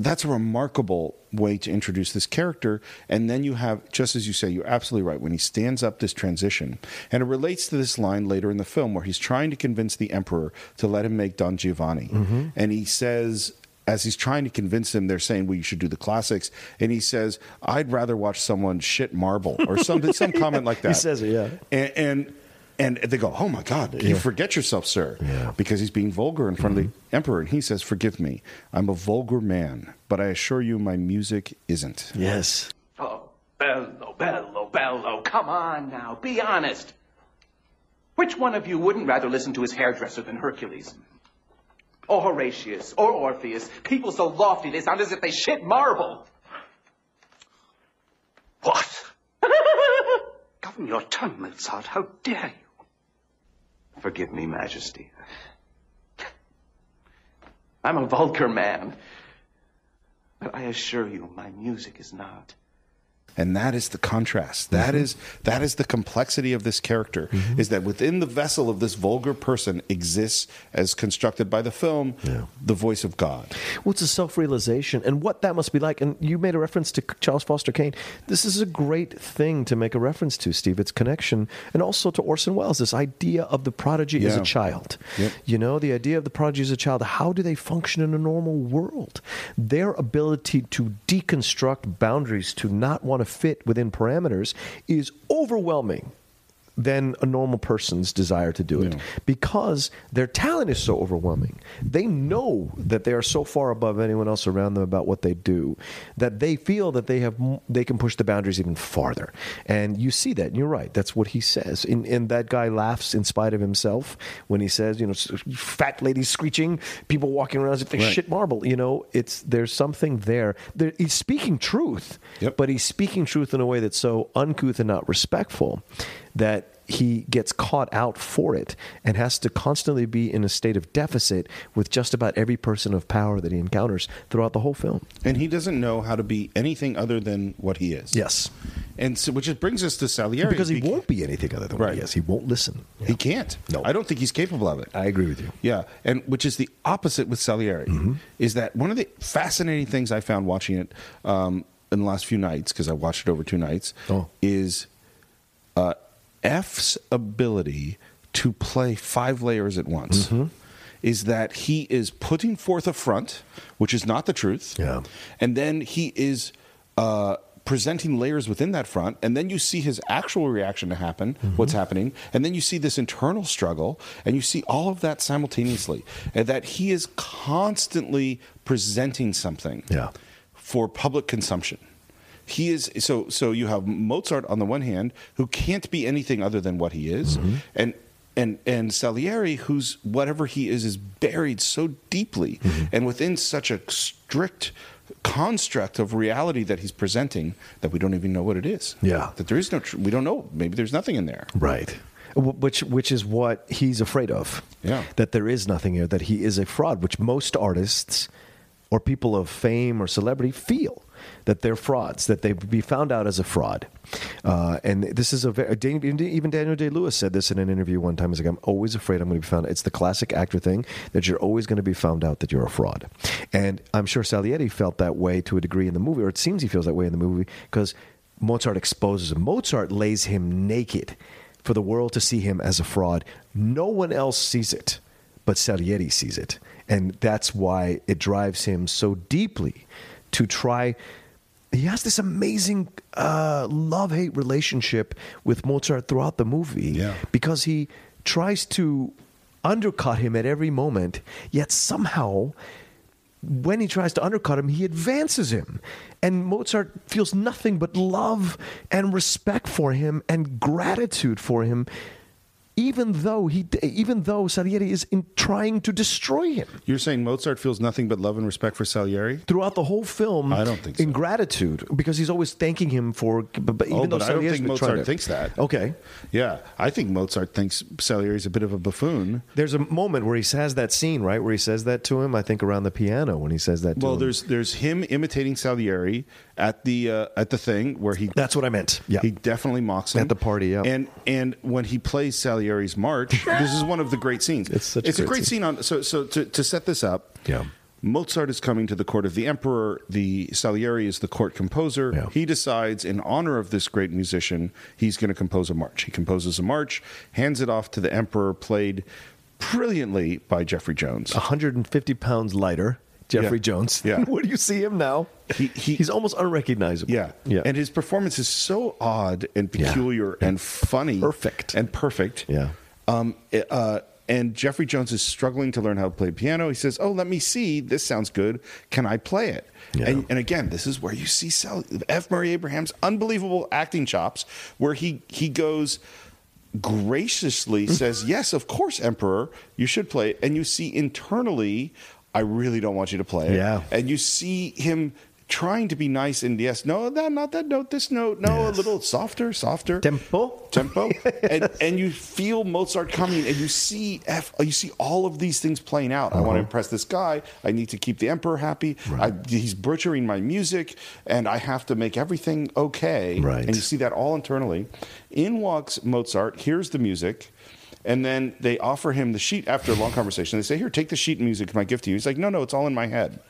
that's a remarkable way to introduce this character. And then you have, just as you say, you're absolutely right, when he stands up this transition. And it relates to this line later in the film where he's trying to convince the emperor to let him make Don Giovanni. Mm-hmm. And he says, as he's trying to convince him, they're saying, well, you should do the classics. And he says, I'd rather watch someone shit marble or something, some [laughs] comment like that. He says it, yeah. And, and and they go, "Oh my God, you forget yourself, sir," Yeah. because he's being vulgar in front of the mm-hmm. emperor, and he says, "Forgive me, I'm a vulgar man, but I assure you, my music isn't." yes Oh, bello, oh, bello, oh, bello! Oh, come on now, be honest. Which one of you wouldn't rather listen to his hairdresser than Hercules? Or Horatius, or Orpheus. People so lofty they sound as if they shit marble. What? [laughs] Govern your tongue, Mozart. How dare you? Forgive me, Majesty. I'm a vulgar man. But I assure you, my music is not. And that is the contrast. That mm-hmm. is that is the complexity of this character. Mm-hmm. Is that within the vessel of this vulgar person exists, as constructed by the film, the voice of God. Well, it's a self realization and what that must be like. And you made a reference to Charles Foster Kane. This is a great thing to make a reference to, Steve. Its connection, and also to Orson Welles, this idea of the prodigy as a child. Yep. You know, the idea of the prodigy as a child. How do they function in a normal world? Their ability to deconstruct boundaries, to not want to fit within parameters, is overwhelming than a normal person's desire to do it because their talent is so overwhelming. They know that they are so far above anyone else around them about what they do that they feel that they have they can push the boundaries even farther. And you see that. And you're right. That's what he says. And, and that guy laughs in spite of himself when he says, you know, fat ladies screeching, people walking around as if they Right. shit marble. You know, it's there's something there. there he's speaking truth, Yep. but he's speaking truth in a way that's so uncouth and not respectful that he gets caught out for it and has to constantly be in a state of deficit with just about every person of power that he encounters throughout the whole film. And he doesn't know how to be anything other than what he is. Yes. And so, which brings us to Salieri. Because he won't be anything other than what he Right. is. He won't listen. He can't. No. I don't think he's capable of it. I agree with you. Yeah, and which is the opposite with Salieri, Mm-hmm. is that one of the fascinating things I found watching it um, in the last few nights because I watched it over two nights Oh. is uh, F's ability to play five layers at once. Mm-hmm. Is that he is putting forth a front, which is not the truth, Yeah. and then he is uh, presenting layers within that front, and then you see his actual reaction to happen, Mm-hmm. what's happening, and then you see this internal struggle, and you see all of that simultaneously, and that he is constantly presenting something Yeah. for public consumption. He is so so you have Mozart on the one hand who can't be anything other than what he is Mm-hmm. and and and Salieri who's whatever he is is buried so deeply Mm-hmm. and within such a strict construct of reality that he's presenting that we don't even know what it is. Yeah. That there is no tr- we don't know maybe there's nothing in there. Right. Which which is what he's afraid of. Yeah. That there is nothing here, that he is a fraud, which most artists or people of fame or celebrity feel. That they're frauds, that they be found out as a fraud. Uh, and this is a very, even Daniel Day Lewis said this in an interview one time. He's like, I'm always afraid I'm going to be found. It's the classic actor thing that you're always going to be found out that you're a fraud. And I'm sure Salieri felt that way to a degree in the movie, or it seems he feels that way in the movie because Mozart exposes him. Mozart lays him naked for the world to see him as a fraud. No one else sees it, but Salieri sees it. And that's why it drives him so deeply to try. He has this amazing uh, love hate relationship with Mozart throughout the movie Yeah. because he tries to undercut him at every moment, yet somehow when he tries to undercut him, he advances him. And Mozart feels nothing but love and respect for him and gratitude for him, even though he, even though Salieri is in trying to destroy him You're saying Mozart feels nothing but love and respect for Salieri? throughout the whole film. I don't think so. in gratitude because he's always thanking him for. But, but even oh, though but I don't think Mozart to- thinks that. Okay, Yeah, I think Mozart thinks Salieri's a bit of a buffoon. there's a moment where he says that scene right where he says that to him. I think around the piano when he says that. to Well, him. there's there's him imitating Salieri at the uh, at the thing where he that's what I meant. Yeah, He definitely mocks him At the party, yeah. And and when he plays Salieri's march, [laughs] this is one of the great scenes. It's such a it's a great great scene. on. So so to, to set this up, Yeah. Mozart is coming to the court of the emperor. The Salieri is the court composer. Yeah. He decides, in honor of this great musician, he's going to compose a march. He composes a march, hands it off to the emperor, played brilliantly by Jeffrey Jones. 150 pounds lighter, Jeffrey Yeah. Jones. Yeah. [laughs] Where do you see him now? He- he- he's almost unrecognizable. Yeah, yeah. And his performance is so odd and Yeah. peculiar and funny, Perfect. and perfect. Yeah. Um. Uh. And Jeffrey Jones is struggling to learn how to play piano. He says, "Oh, let me see. This sounds good. Can I play it?" Yeah. And, and again, this is where you see F. Murray Abraham's unbelievable acting chops, where he he goes graciously says, [laughs] "Yes, of course, Emperor, you should play." it." And you see internally, "I really don't want you to play it." Yeah. and you see him trying to be nice and yes, no, that not that note, this note, no, Yes. a little softer, softer Tempo? tempo, [laughs] and and you feel Mozart coming, and you see F, you see all of these things playing out. I Uh-huh. want to impress this guy. I need to keep the emperor happy. I, he's butchering my music, and I have to make everything okay. Right. And you see that all internally. In walks Mozart. Here's the music. And then they offer him the sheet after a long conversation. They say, Here, take the sheet music, it's my gift to you. He's like, No, no, it's all in my head.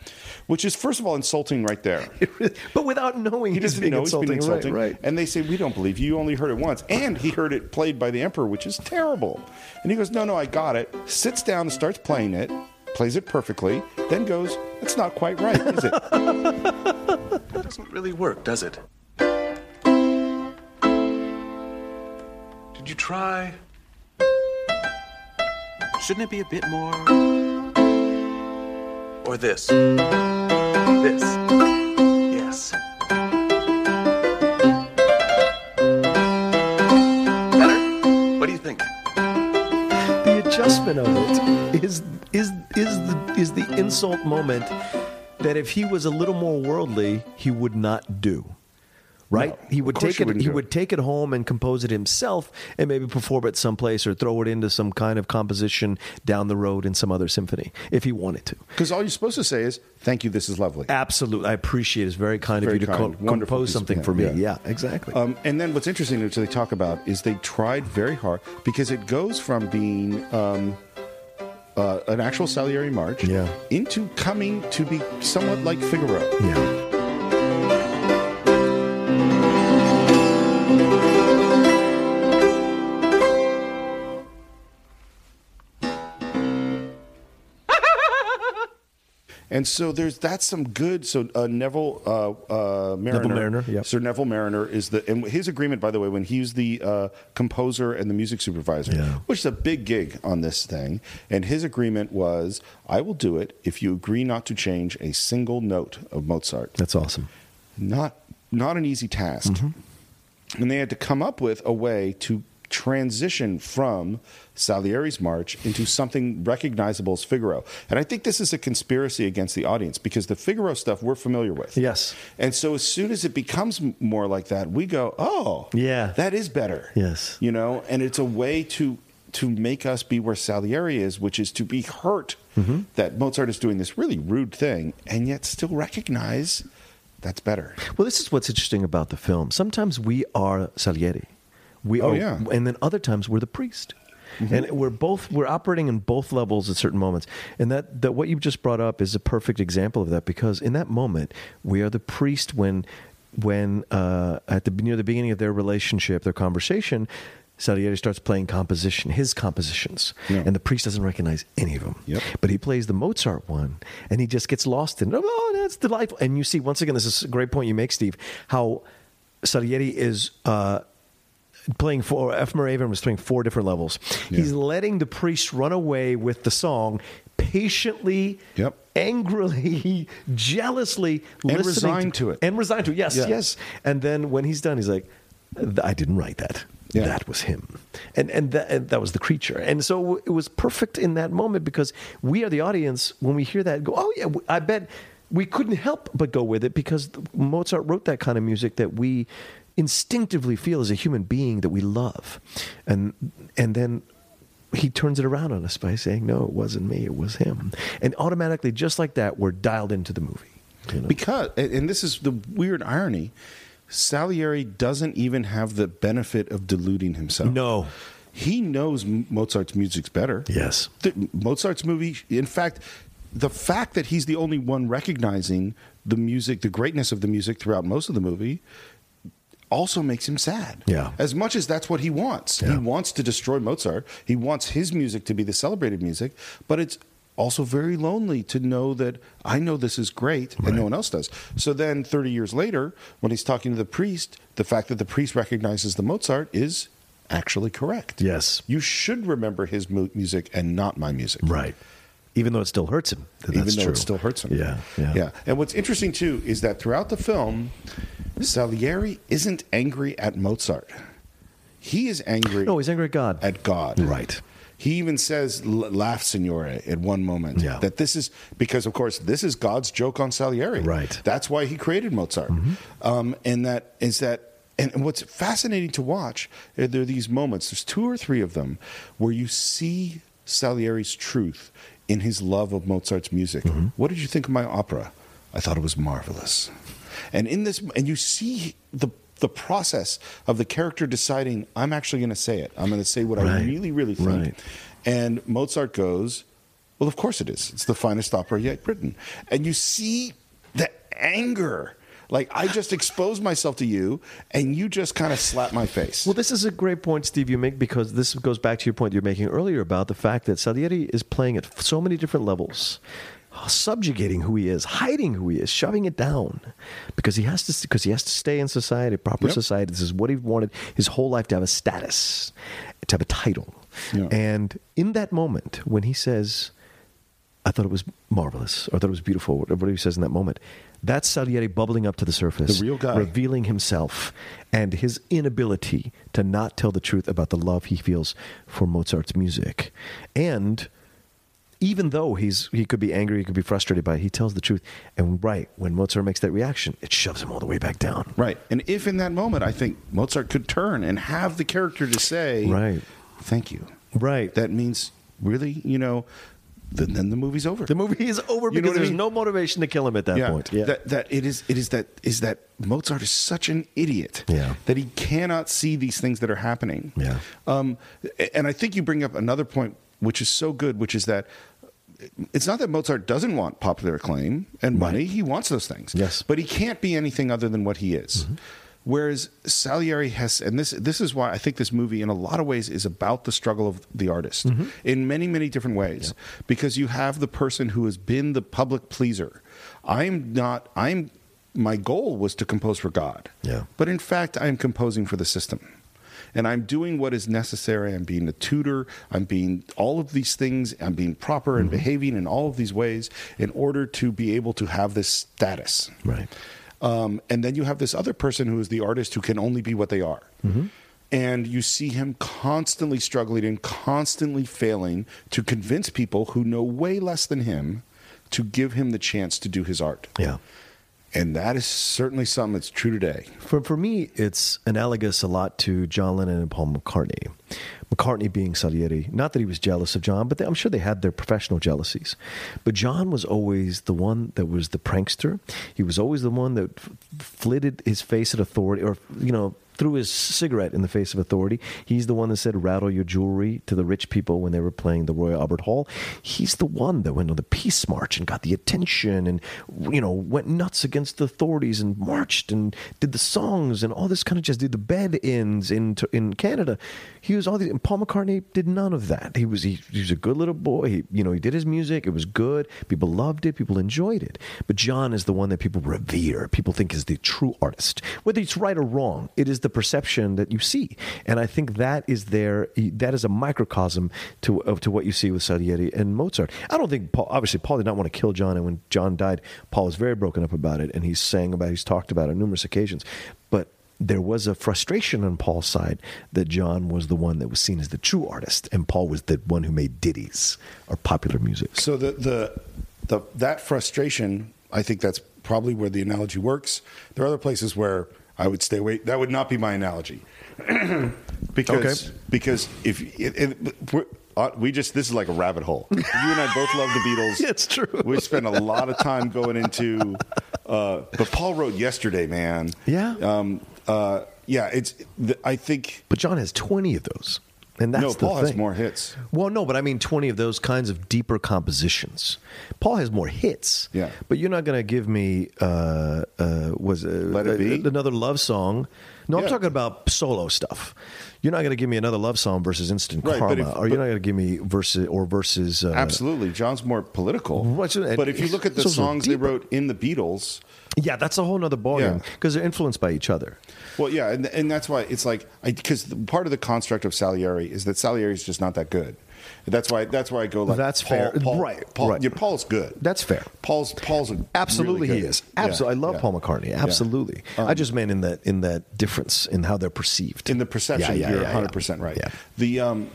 Which is, first of all, insulting right there. [laughs] but without knowing He he's doesn't being know insulting. he's being insulting. Right, right. And they say, We don't believe you. You only heard it once. And he heard it played by the emperor, which is terrible. And he goes, No, no, I got it. Sits down and starts playing it, plays it perfectly, then goes, That's not quite right, is it? [laughs] That doesn't really work, does it? Did you try? Shouldn't it be a bit more? Or this? This? Yes. Better? What do you think? the adjustment of it is is is the, is the insult moment that if he was a little more worldly, he would not do. Right? No, he would take it. He would take it home and compose it himself, and maybe perform it someplace or throw it into some kind of composition down the road in some other symphony if he wanted to. Because all you're supposed to say is, Thank you, this is lovely. Absolutely, I appreciate it. It's very kind Very of you to co- compose something for me. Yeah. Yeah, exactly. Um, and then what's interesting, which they talk about, is they tried very hard because it goes from being um, uh, an actual Salieri march Yeah. into coming to be somewhat like Figaro. yeah. And so there's that's some good. So uh, Neville uh, uh, Marriner, Marriner, yep. Sir Neville Marriner is the and his agreement, by the way, when he's the uh, composer and the music supervisor, Yeah. which is a big gig on this thing. And his agreement was, I will do it if you agree not to change a single note of Mozart. That's awesome. Not not an easy task. Mm-hmm. And they had to come up with a way to transition from Salieri's march into something recognizable as Figaro. And I think this is a conspiracy against the audience because the Figaro stuff we're familiar with. Yes. And so as soon as it becomes more like that, we go, "Oh, Yeah. that is better." Yes. You know, and it's a way to to make us be where Salieri is, which is to be hurt Mm-hmm. that Mozart is doing this really rude thing and yet still recognize that's better. Well, this is what's interesting about the film. Sometimes we are Salieri. We Oh, are, yeah. and then other times we're the priest. And we're both we're operating in both levels at certain moments. And that, that what you just brought up is a perfect example of that because in that moment we are the priest when when uh, at the near the beginning of their relationship, their conversation, Salieri starts playing composition, his compositions, Yeah. and the priest doesn't recognize any of them. Yep. But he plays the Mozart one, and he just gets lost in it. Oh, that's delightful! And you see, once again, this is a great point you make, Steve. How Salieri is uh, playing four. F. Murray Abraham was playing four different levels. He's letting the priest run away with the song patiently, Yep. angrily, [laughs] jealously, And listening resigned to it. and resigned to it. Yes, Yeah. yes. And then when he's done, he's like, "I didn't write that." Yeah. That was him, and and that, and that was the creature, and so it was perfect in that moment because we are the audience when we hear that go, oh yeah, I bet we couldn't help but go with it because Mozart wrote that kind of music that we instinctively feel as a human being that we love, and and then he turns it around on us by saying, no, it wasn't me, it was him, and automatically, just like that, we're dialed into the movie. you know? Because, and this is the weird irony, Salieri doesn't even have the benefit of deluding himself. No. He knows Mozart's music's better. Yes. The, Mozart's movie, in fact, the fact that he's the only one recognizing the music, the greatness of the music throughout most of the movie, also makes him sad. Yeah. As much as that's what he wants. He wants to destroy Mozart. He wants his music to be the celebrated music, but it's also very lonely to know that I know this is great and no one else does. So then 30 years later, when he's talking to the priest, the fact that the priest recognizes the Mozart is actually correct. Yes. You should remember his mu- music and not my music. Right. Even though it still hurts him. Even though true. it still hurts him. Yeah, yeah. Yeah. And what's interesting too is that throughout the film, Salieri isn't angry at Mozart. He is angry No, he's angry at God. at God. Right. He even says, "L- "Laugh, Signore," at one moment. Yeah. That this is because, of course, this is God's joke on Salieri. Right. Mm-hmm. That's why he created Mozart. Um, and that is that. And what's fascinating to watch, uh, there are these moments. There's two or three of them where you see Salieri's truth in his love of Mozart's music. Mm-hmm. What did you think of my opera? I thought it was marvelous. And in this, and you see the the process of the character deciding, I'm actually going to say it. I'm going to say what I really, really think. Right. And Mozart goes, Well, of course it is. It's the finest opera yet written. And you see the anger. Like, I just exposed myself to you, and you just kind of slap my face. Well, this is a great point, Steve, you make because this goes back to your point you're making earlier about the fact that Salieri is playing at so many different levels, subjugating who he is, hiding who he is, shoving it down, because he has to because he has to stay in society, proper Yep. society. This is what he wanted his whole life to have a status, to have a title, Yeah. and in that moment when he says. I thought it was marvelous, or I thought it was beautiful, whatever he says in that moment. That's Salieri bubbling up to the surface, The real guy. revealing himself and his inability to not tell the truth about the love he feels for Mozart's music. And even though he's he could be angry, he could be frustrated by it, he tells the truth. And right when Mozart makes that reaction, it shoves him all the way back down. right. And if in that moment, I think Mozart could turn and have the character to say, Right. Thank you. Right. That means, really, you know, then, then the movie's over. the movie is over You because I there's mean? no motivation to kill him at that point. Yeah. That that it is it is that is that Mozart is such an idiot Yeah. that he cannot see these things that are happening. Yeah. Um, and I think you bring up another point which is so good, which is that it's not that Mozart doesn't want popular acclaim and money; he wants those things. Yes. but he can't be anything other than what he is. Mm-hmm. Whereas Salieri has, and this this is why I think this movie, in a lot of ways, is about the struggle of the artist mm-hmm. in many many different ways. Because you have the person who has been the public pleaser. I'm not. I'm. My goal was to compose for God. Yeah. But in fact, I am composing for the system. And I'm doing what is necessary. I'm being a tutor. I'm being all of these things. I'm being proper and behaving in all of these ways in order to be able to have this status. Right. Um, and then you have this other person who is the artist who can only be what they are. And you see him constantly struggling and constantly failing to convince people who know way less than him to give him the chance to do his art. Yeah. And that is certainly something that's true today. For for me, it's analogous a lot to John Lennon and Paul McCartney. McCartney being Salieri, not that he was jealous of John, but they, I'm sure they had their professional jealousies. But John was always the one that was the prankster. He was always the one that f- flitted his face at authority, or you know, threw his cigarette in the face of authority. He's the one that said "rattle your jewelry" to the rich people when they were playing the Royal Albert Hall. He's the one that went on the Peace March and got the attention, and you know, went nuts against the authorities and marched and did the songs and all this kind of just did the bed-ins in in Canada. He was all these. And Paul McCartney did none of that. He was he, he was a good little boy. He you know he did his music. It was good. People loved it. People enjoyed it. But John is the one that people revere. People think is the true artist. Whether it's right or wrong, it is the perception that you see. And I think that is there. That is a microcosm to of, to what you see with Salieri and Mozart. I don't think Paul. Obviously, Paul did not want to kill John, and when John died, Paul was very broken up about it, and he's saying about he's talked about it on numerous occasions. But there was a frustration on Paul's side that John was the one that was seen as the true artist, and Paul was the one who made ditties or popular music. So the the the that frustration, I think that's probably where the analogy works. There are other places where I would stay away. That would not be my analogy, [clears throat] because Okay. because if it, it, uh, we just this is like a rabbit hole. you and I both love the Beatles. [laughs] It's true. We spend a lot of time going into. Uh, but Paul wrote yesterday, man. Yeah. Um, uh, yeah. It's. The, I think. But John has twenty of those, and that's no, Paul has more hits. Well, no, but I mean 20 of those kinds of deeper compositions. Paul has more hits. Yeah. But you're not going to give me uh, uh, was uh, Let It Be? another love song. No, I'm talking about solo stuff. You're not going to give me another love song versus Instant Right, Karma, if- or you're not going to give me versus or versus. Uh, Absolutely, John's more political. But if you look at the songs they wrote in the Beatles, Yeah, that's a whole other ballgame Yeah. because they're influenced by each other. well, yeah, and, and that's why it's like because part of the construct of Salieri is that Salieri is just not that good. That's why that's why I go like That's Paul, fair. Paul, Right, Paul, right. Yeah, Paul's good. That's fair. Paul's Paul's a Absolutely, really he is. Yeah, Absolutely, I love yeah. Paul McCartney. Absolutely, I just meant in that in that difference in how they're perceived. in the perception. Yeah, yeah, you're yeah, 100 yeah. percent right. Yeah. The um,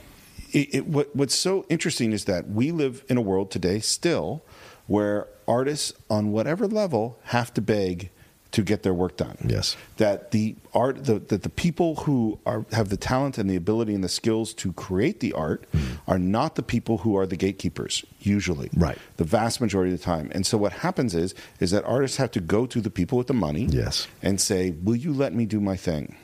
it, it, what what's so interesting is that we live in a world today still where artists on whatever level have to beg to get their work done. Yes. That the art, the, that the people who are have the talent and the ability and the skills to create the art hmm. are not the people who are the gatekeepers. Usually. Right. The vast majority of the time. And so what happens is is that artists have to go to the people with the money. Yes. And say, "Will you let me do my thing?"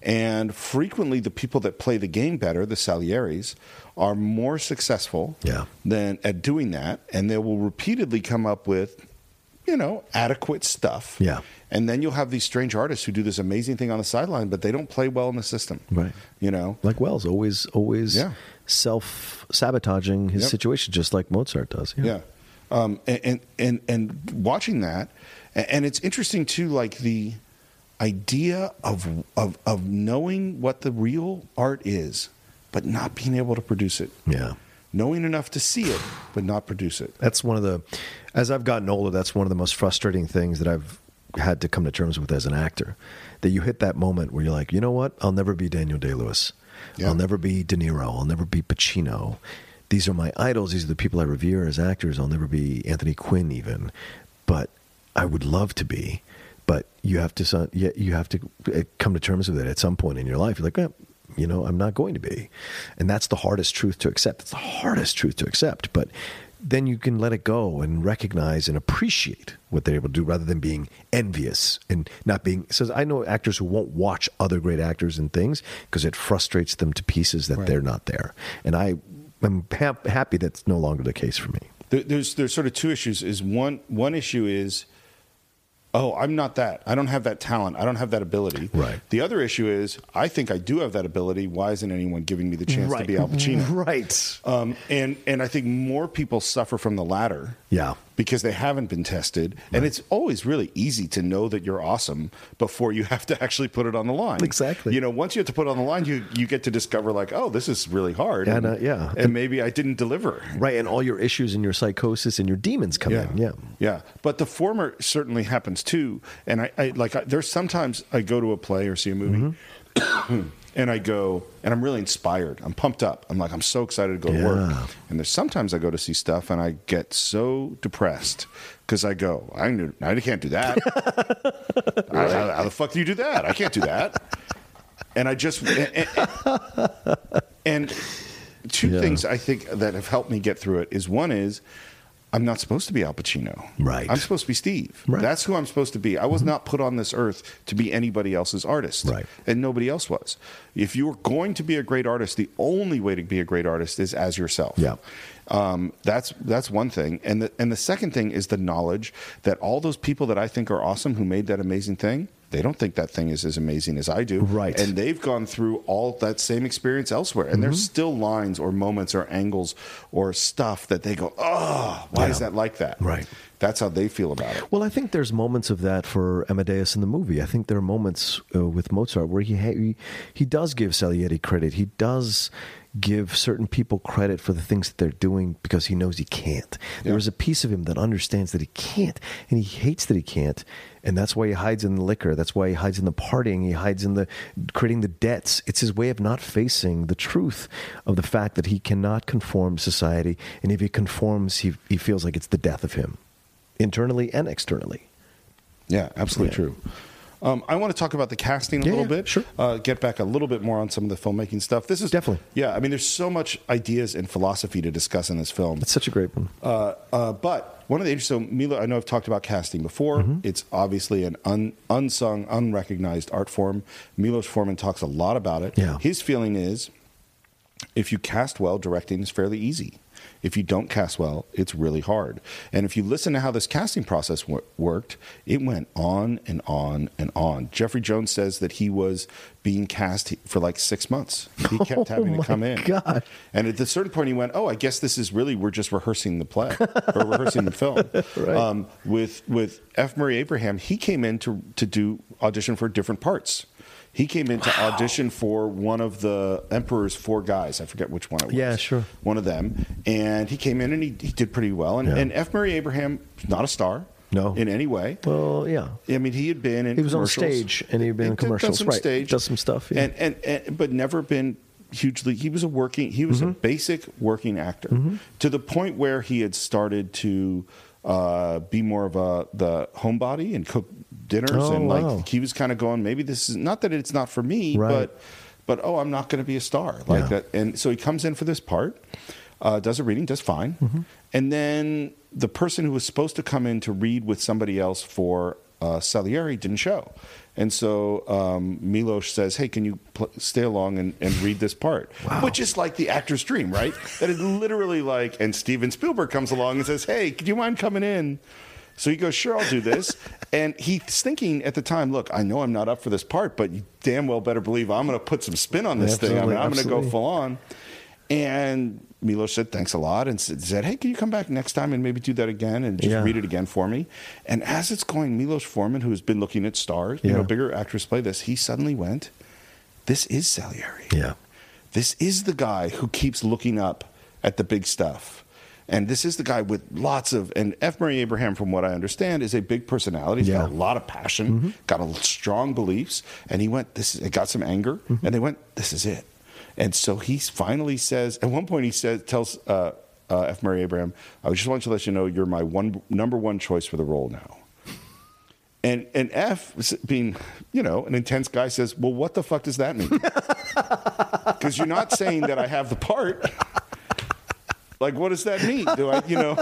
And frequently, the people that play the game better, the Salieris, are more successful Yeah. than at doing that, and they will repeatedly come up with, you know, adequate stuff. Yeah. And then you'll have these strange artists who do this amazing thing on the sideline, but they don't play well in the system. Right. You know. like Welles, always always Yeah. self sabotaging his Yep. situation, just like Mozart does. Yeah. Um, and, and and and watching that, and it's interesting too, like the idea of of of knowing what the real art is, but not being able to produce it. yeah. Knowing enough to see it, but not produce it. That's one of the, as I've gotten older, that's one of the most frustrating things that I've had to come to terms with as an actor. That you hit that moment where you're like, you know what? I'll never be Daniel Day Lewis. Yeah. I'll never be De Niro. I'll never be Pacino. These are my idols. These are the people I revere as actors. I'll never be Anthony Quinn, even. But I would love to be. But you have to, you have to uh, come to terms with it at some point in your life. You're like, eh, you know, I'm not going to be. And that's the hardest truth to accept. It's the hardest truth to accept. But then you can let it go and recognize and appreciate what they're able to do rather than being envious and not being. So I know actors who won't watch other great actors and things because it frustrates them to pieces that Right. they're not there. And I am hap- happy that's no longer the case for me. There, there's there's sort of two issues. Is one one issue is, oh, I'm not that. I don't have that talent. I don't have that ability. Right. The other issue is, I think I do have that ability. Why isn't anyone giving me the chance to be Al Pacino? [laughs] Right. Um, and and I think more people suffer from the latter. Yeah. Because they haven't been tested, and it's always really easy to know that you're awesome before you [laughs] have to actually put it on the line. Exactly. You know, once you have to put it on the line, you you get to discover like, oh, this is really hard. And, uh, yeah. and maybe I didn't deliver. Right. And all your issues and your psychosis and your demons come in. Yeah. Yeah, but the former certainly happens too. And I, I like I, there's sometimes I go to a play or see a movie, Mm-hmm. [clears throat] and I go, and I'm really inspired. I'm pumped up. I'm like, I'm so excited to go to work. And there's sometimes I go to see stuff and I get so depressed because I go, I, knew- I can't do that. [laughs] how, how- how the fuck do you do that? I can't do that. And I just, and, and- and two Yeah. things I think that have helped me get through it is one is I'm not supposed to be Al Pacino. Right. I'm supposed to be Steve. Right. Mm-hmm. That's who I'm supposed to be. I was not put on this earth to be anybody else's artist. Right. And nobody else was. If you were going to be a great artist, the only way to be a great artist is as yourself. Yeah. Um, that's that's one thing, and the and the second thing is the knowledge that all those people that I think are awesome who made that amazing thing, they don't think that thing is as amazing as I do, Right. And they've gone through all that same experience elsewhere, and Mm-hmm. there's still lines or moments or angles or stuff that they go, oh, why is that like that? Right. That's how they feel about it. Well, I think there's moments of that for Amadeus in the movie. I think there are moments uh, with Mozart where he, ha- he he does give Salieri credit. He does give certain people credit for the things that they're doing because he knows he can't. There Yeah. is a piece of him that understands that he can't, and he hates that he can't, and that's why he hides in the liquor. That's why he hides in the partying. He hides in the creating the debts. It's his way of not facing the truth of the fact that he cannot conform society, and if he conforms, he he feels like it's the death of him, internally and externally. Yeah, absolutely Yeah. true. Um, I want to talk about the casting a Yeah, little yeah, bit. sure. Uh, get back a little bit more on some of the filmmaking stuff. This is Definitely. Yeah, I mean, there's so much ideas and philosophy to discuss in this film. It's such a great one. Uh, uh, but one of the interesting, so Milo, I know I've talked about casting before. Mm-hmm. It's obviously an un, unsung, unrecognized art form. Milos Forman talks a lot about it. Yeah. His feeling is if you cast well, directing is fairly easy. If you don't cast well, it's really hard. And if you listen to how this casting process w- worked, it went on and on and on. Jeffrey Jones says that he was being cast for like six months. He kept [laughs] Oh having to come in. God. And at a certain point, he went, "Oh, I guess this is really we're just rehearsing the play or [laughs] rehearsing the film." Right. um, with with F. Murray Abraham, he came in to to do audition for different parts. He came in to audition for one of the Emperor's four guys. I forget which one it was. Yeah, sure. One of them, and he came in and he, he did pretty well. And, Yeah. and F. Murray Abraham, not a star, No. in any way. Well, yeah. I mean, he had been in He was on stage and he'd been in He done commercials, some right. Stage, Does some stuff, yeah. and, and and but never been hugely. He was a working. He was a Mm-hmm. basic working actor to the point where he had started to uh, be more of a the homebody and cook dinners Oh, and like wow. he was kind of going. Maybe this is not that it's not for me, Right. but but oh, I'm not going to be a star like Yeah. that. And so he comes in for this part, uh, does a reading, does fine, Mm-hmm. and then the person who was supposed to come in to read with somebody else for uh, Salieri didn't show. And so um, Milos says, "Hey, can you pl- stay along and, and read this part?" [laughs] Which is like the actor's dream, right? that is literally like. And Steven Spielberg comes along and says, "Hey, do you mind coming in?" So he goes, "Sure, I'll do this." [laughs] and he's thinking at the time, "Look, I know I'm not up for this part, but you damn well better believe I'm going to put some spin on this thing. I mean, I'm going to go full on." And Milo said, thanks a lot, and said, hey, can you come back next time and maybe do that again and just Yeah. read it again for me? And as it's going, Milos Forman, who has been looking at stars, you know, bigger actors play this, he suddenly went, this is Salieri. Yeah. This is the guy who keeps looking up at the big stuff. And this is the guy with lots of, and F. Murray Abraham, from what I understand, is a big personality. He's got Mm-hmm. a lot of passion, got a strong beliefs. And he went, this is, it got some anger. Mm-hmm. And they went, this is it. And so he finally says, at one point he says, tells uh, uh, F. Murray Abraham, I just want to let you know you're my one number one choice for the role now. And and F, being you know an intense guy, says, "Well, what the fuck does that mean? [laughs] Because you're not saying that I have the part. like, what does that mean? Do I, you know?"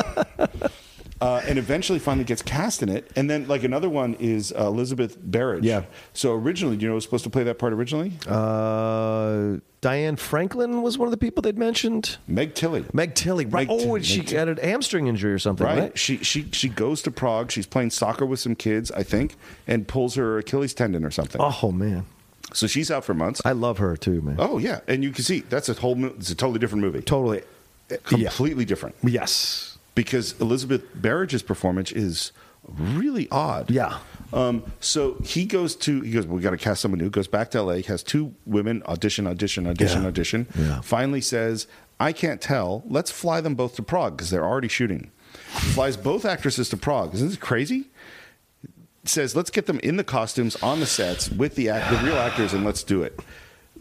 Uh, and eventually, finally gets cast in it. And then, like another one is uh, Elizabeth Berridge. Yeah. So originally, do you know who was supposed to play that part originally? Uh, Diane Franklin was one of the people they'd mentioned. Meg Tilly. Meg Tilly, right? Meg oh, Meg she Tilly. had an hamstring injury or something, Right. right? She she she goes to Prague. She's playing soccer with some kids, I think, and pulls her Achilles tendon or something. Oh man, So she's out for months. I love her too, man. Oh yeah, and you can see that's a whole. It's a totally different movie. Totally. Completely different. Yes. Because Elizabeth Berridge's performance is really odd. Yeah. Um, so he goes to he goes. We got to cast someone new. Goes back to L.A. Has two women audition, audition, audition, Yeah. audition. Yeah. Finally says, "I can't tell. Let's fly them both to Prague because they're already shooting." Flies both actresses to Prague. Isn't this crazy? Says, "Let's get them in the costumes on the sets with the act, the real actors, and let's do it."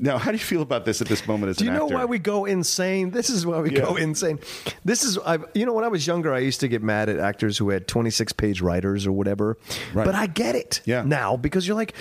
Now, how do you feel about this at this moment as Do you know actor? why we go insane? This is why we Yeah. go insane. This is, I, you know, when I was younger, I used to get mad at actors who had 26 page riders or whatever. Right. But I get it Yeah. now because you're like,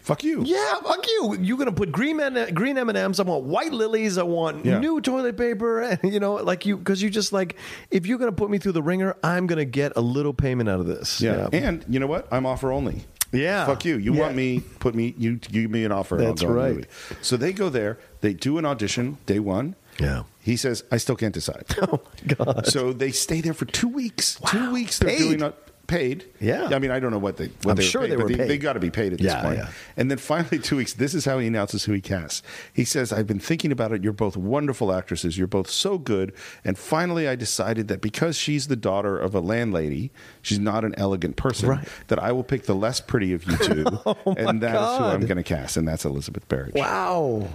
Fuck you. yeah, fuck you. You're gonna put green M- green M and M's. I want white lilies. I want Yeah. new toilet paper. [laughs] And you know, like you, because you just like, if you're gonna put me through the ringer, I'm gonna get a little payment out of this. Yeah. And you know what? I'm offer only. Yeah. Fuck you. You Yeah. want me, put me, you you give me an offer. That's the right. movie. So they go there, they do an audition day one. Yeah. He says, I still can't decide. [laughs] Oh my god. So they stay there for two weeks. Two weeks they're Paid. doing not paid. Yeah. I mean, I don't know what they. What I'm they were sure paid, they were they, paid. They got to be paid at this Yeah, point. yeah. And then finally, [laughs] two weeks. This is how he announces who he casts. He says, "I've been thinking about it. You're both wonderful actresses. You're both so good. And finally, I decided that because she's the daughter of a landlady, she's not an elegant person. Right. That I will pick the less pretty of you two, [laughs] oh and that is who I'm going to cast. And that's Elizabeth Berridge. wow.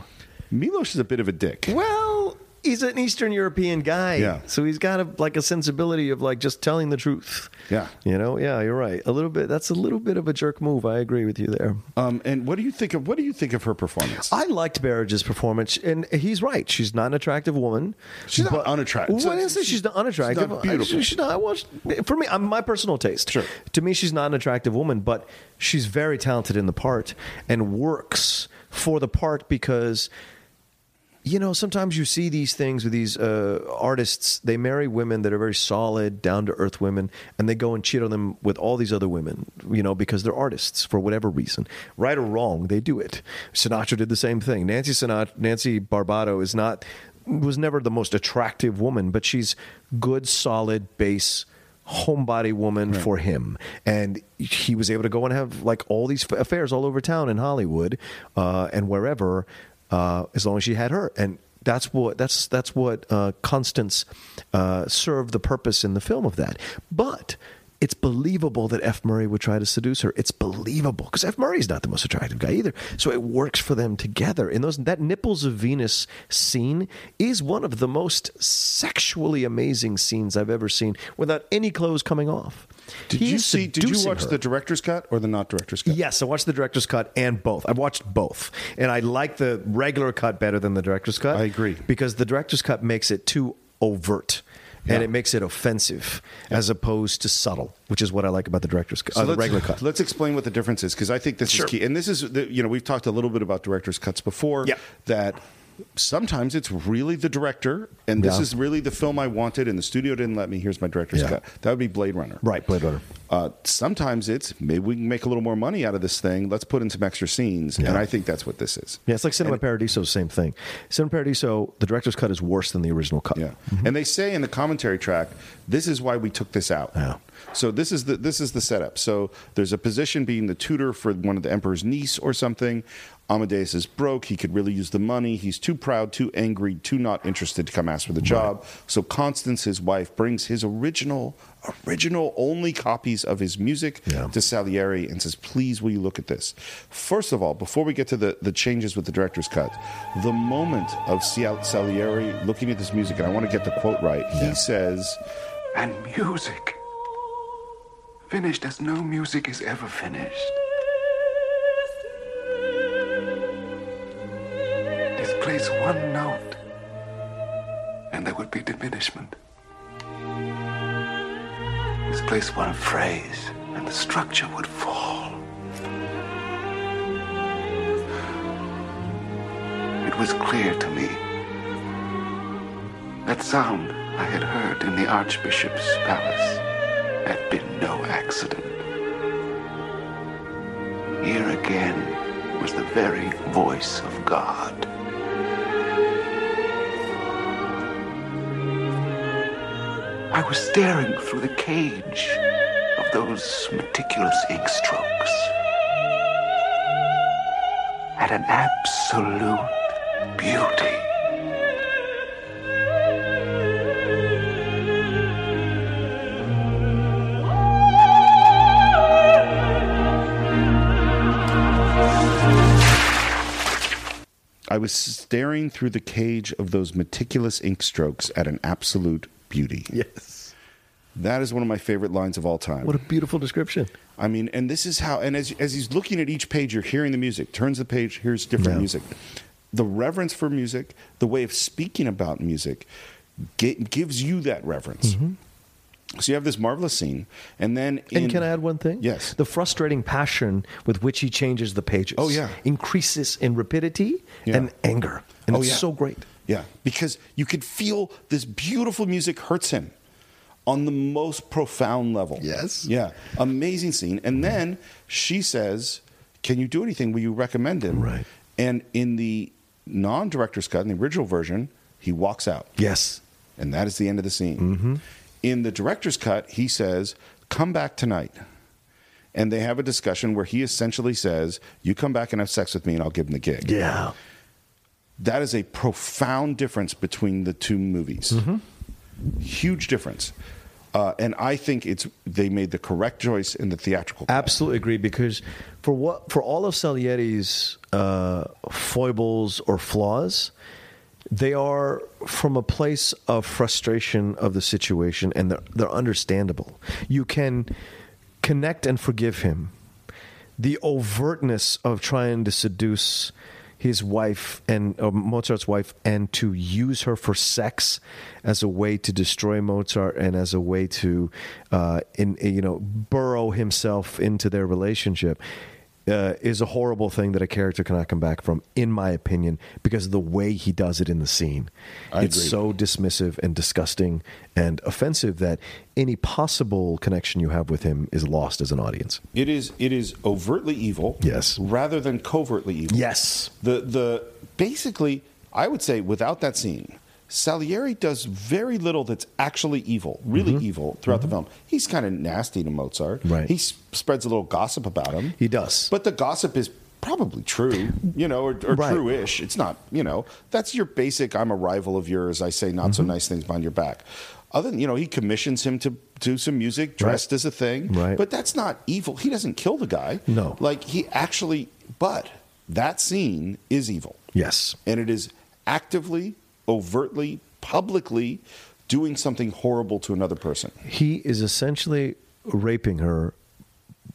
Milos is a bit of a dick. Well, he's an Eastern European guy. Yeah. So he's got a, like a sensibility of like just telling the truth. Yeah. You know, yeah, you're right. A little bit. That's a little bit of a jerk move. I agree with you there. Um, and what do you think of what do you think of her performance? I liked Berridge's performance, and he's right. She's not an attractive woman. She's not unattractive. Well, I didn't say she's not unattractive. She's not beautiful. I, she's not, I watched, for me, I'm my personal taste. Sure. To me, she's not an attractive woman, but she's very talented in the part and works for the part because you know, sometimes you see these things with these uh, artists. They marry women that are very solid, down to earth women, and they go and cheat on them with all these other women, you know, because they're artists for whatever reason. Right or wrong, they do it. Sinatra did the same thing. Nancy Sinatra, Nancy Barbato is not, was never the most attractive woman, but she's good, solid, base homebody woman for him and he was able to go and have like all these f- affairs all over town in hollywood uh, and wherever uh, as long as she had her and that's what that's that's what uh, Constance uh, served the purpose in the film of that. But it's believable that F. Murray would try to seduce her. It's believable because F. Murray is not the most attractive guy either. So it works for them together. In those that nipples of Venus scene is one of the most sexually amazing scenes I've ever seen without any clothes coming off. Did He you see? Did you watch her. the director's cut or the not director's cut? Yes, I watched the director's cut and both. I watched both, and I like the regular cut better than the director's cut. I agree. because the director's cut makes it too overt. Yeah. And it makes it offensive as opposed to subtle, which is what I like about the director's cut, So uh, the let's, regular cut. Let's explain what the difference is because I think this Sure. is key. And this is, the, you know, we've talked a little bit about director's cuts before. Yeah. That sometimes it's really the director, and this Yeah. is really the film I wanted, and the studio didn't let me. Here's my director's Yeah. cut. That would be Blade Runner. Right, Blade Runner. Uh, sometimes it's maybe we can make a little more money out of this thing. Let's put in some extra scenes, and I think that's what this is. Yeah, it's like Cinema Paradiso, same thing. Cinema Paradiso, the director's cut is worse than the original cut. Yeah, and they say in the commentary track, this is why we took this out. Yeah. So this is the this is the setup. So there's a position being the tutor for one of the emperor's niece or something. Amadeus is broke. He could really use the money. He's too proud, too angry, too not interested to come ask for the job. So Constance, his wife, brings his original, original only copies of his music Yeah. to Salieri and says, "Please, will you look at this?" First of all, before we get to the the changes with the director's cut, the moment of Sal- Salieri looking at this music, and I want to get the quote right. He says. And music. Finished as no music is ever finished. Displace one note, and there would be diminishment. Displace one phrase, and the structure would fall. It was clear to me that sound I had heard in the Archbishop's palace had been no accident. Here again was the very voice of God. I was staring through the cage of those meticulous ink strokes at an absolute beauty. I was staring through the cage of those meticulous ink strokes at an absolute beauty. Yes. That is one of my favorite lines of all time. What a beautiful description. I mean, and this is how, and as, as he's looking at each page, you're hearing the music, turns the page, here's different Yeah. music. the reverence for music, the way of speaking about music, gi- gives you that reverence. Mm-hmm. So you have this marvelous scene, and then in, And can I add one thing? Yes. The frustrating passion with which he changes the pages. Oh, yeah. Increases in rapidity Yeah. and anger. And Oh, it's yeah. so great. Yeah, because you could feel this beautiful music hurts him on the most profound level. Yes. Yeah, amazing scene. And then she says, "Can you do anything? Will you recommend him?" Right. And in the non-director's cut, in the original version, he walks out, Yes. and that is the end of the scene. Mm-hmm. In the director's cut, he says, "Come back tonight." And they have a discussion where he essentially says, "You come back and have sex with me, and I'll give him the gig." Yeah. That is a profound difference between the two movies. Huge difference. Uh, and I think it's they made the correct choice in the theatrical. Absolutely agree because for what for all of Salieri's uh, foibles or flaws, they are from a place of frustration of the situation, and they're, they're understandable. You can connect and forgive him. The overtness of trying to seduce his wife and uh, Mozart's wife and to use her for sex as a way to destroy Mozart and as a way to uh, in you know burrow himself into their relationship uh, is a horrible thing that a character cannot come back from, in my opinion, because of the way he does it in the scene. I it's agree. so dismissive and disgusting and offensive that any possible connection you have with him is lost as an audience. It is it is overtly evil, Yes. rather than covertly evil. Yes. The the basically, I would say, without that scene, Salieri does very little that's actually evil, really evil throughout the film. He's kind of nasty to Mozart. Mm-hmm. Right. He s- spreads a little gossip about him. He does. But the gossip is probably true, you know, or, or Right. true-ish. It's not, you know, that's your basic. I'm a rival of yours. I say not so Mm-hmm. nice things behind your back. Other than you know, he commissions him to do some music, dressed as a thing. Right. But that's not evil. He doesn't kill the guy. No. Like he actually. But that scene is evil, Yes. and it is actively, overtly, publicly doing something horrible to another person. He is essentially raping her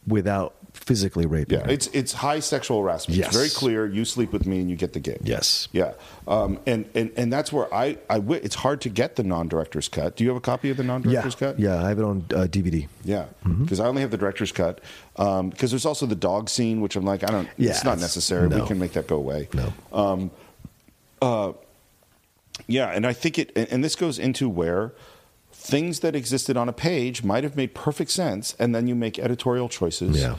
without physically raping Yeah, her. it's it's high sexual harassment. Yes. It's very clear. You sleep with me and you get the gig. Yes. Yeah, um, and and and that's where I I it's hard to get the non-director's cut. Do you have a copy of the non-director's cut? Yeah, I have it on uh, DVD. Yeah, Mm-hmm. because I only have the director's cut. Because there's also the dog scene, which I'm like, I don't. Yeah, it's not it's- necessary. no. We can make that go away. No. Yeah, and I think it, and, this goes into where things that existed on a page might have made perfect sense, and then you make editorial choices Yeah.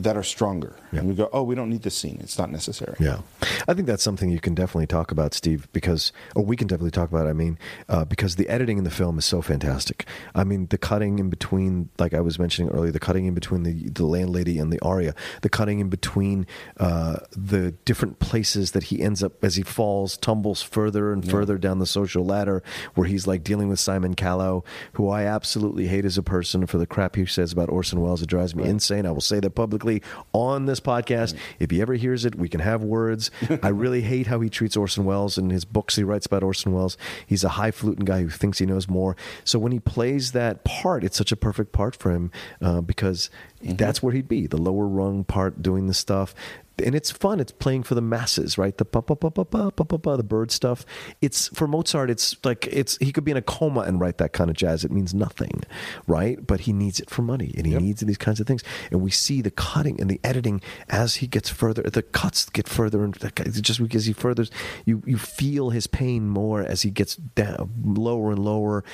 That are stronger, Yeah. and we go, oh, we don't need this scene; it's not necessary. Yeah, I think that's something you can definitely talk about, Steve, because, or we can definitely talk about. I mean, uh, because the editing in the film is so fantastic. I mean, the cutting in between, like I was mentioning earlier, the cutting in between the the landlady and the aria, the cutting in between uh, the different places that he ends up as he falls, tumbles further and further down the social ladder, where he's like dealing with Simon Callow, who I absolutely hate as a person for the crap he says about Orson Welles. It drives me insane. I will say that publicly on this podcast. If he ever hears it, we can have words. [laughs] I really hate how he treats Orson Welles and his books he writes about Orson Welles. He's a highfalutin guy who thinks he knows more. So when he plays that part, it's such a perfect part for him uh, because that's where he'd be the lower rung part doing the stuff. And it's fun. It's playing for the masses, right? The pa pa pa pa pa pa pa the bird stuff. It's for Mozart. It's like it's he could be in a coma and write that kind of jazz. It means nothing, right? But he needs it for money, and he needs these kinds of things. And we see the cutting and the editing as he gets further. The cuts get further, and just because he furthers, you you feel his pain more as he gets down lower and lower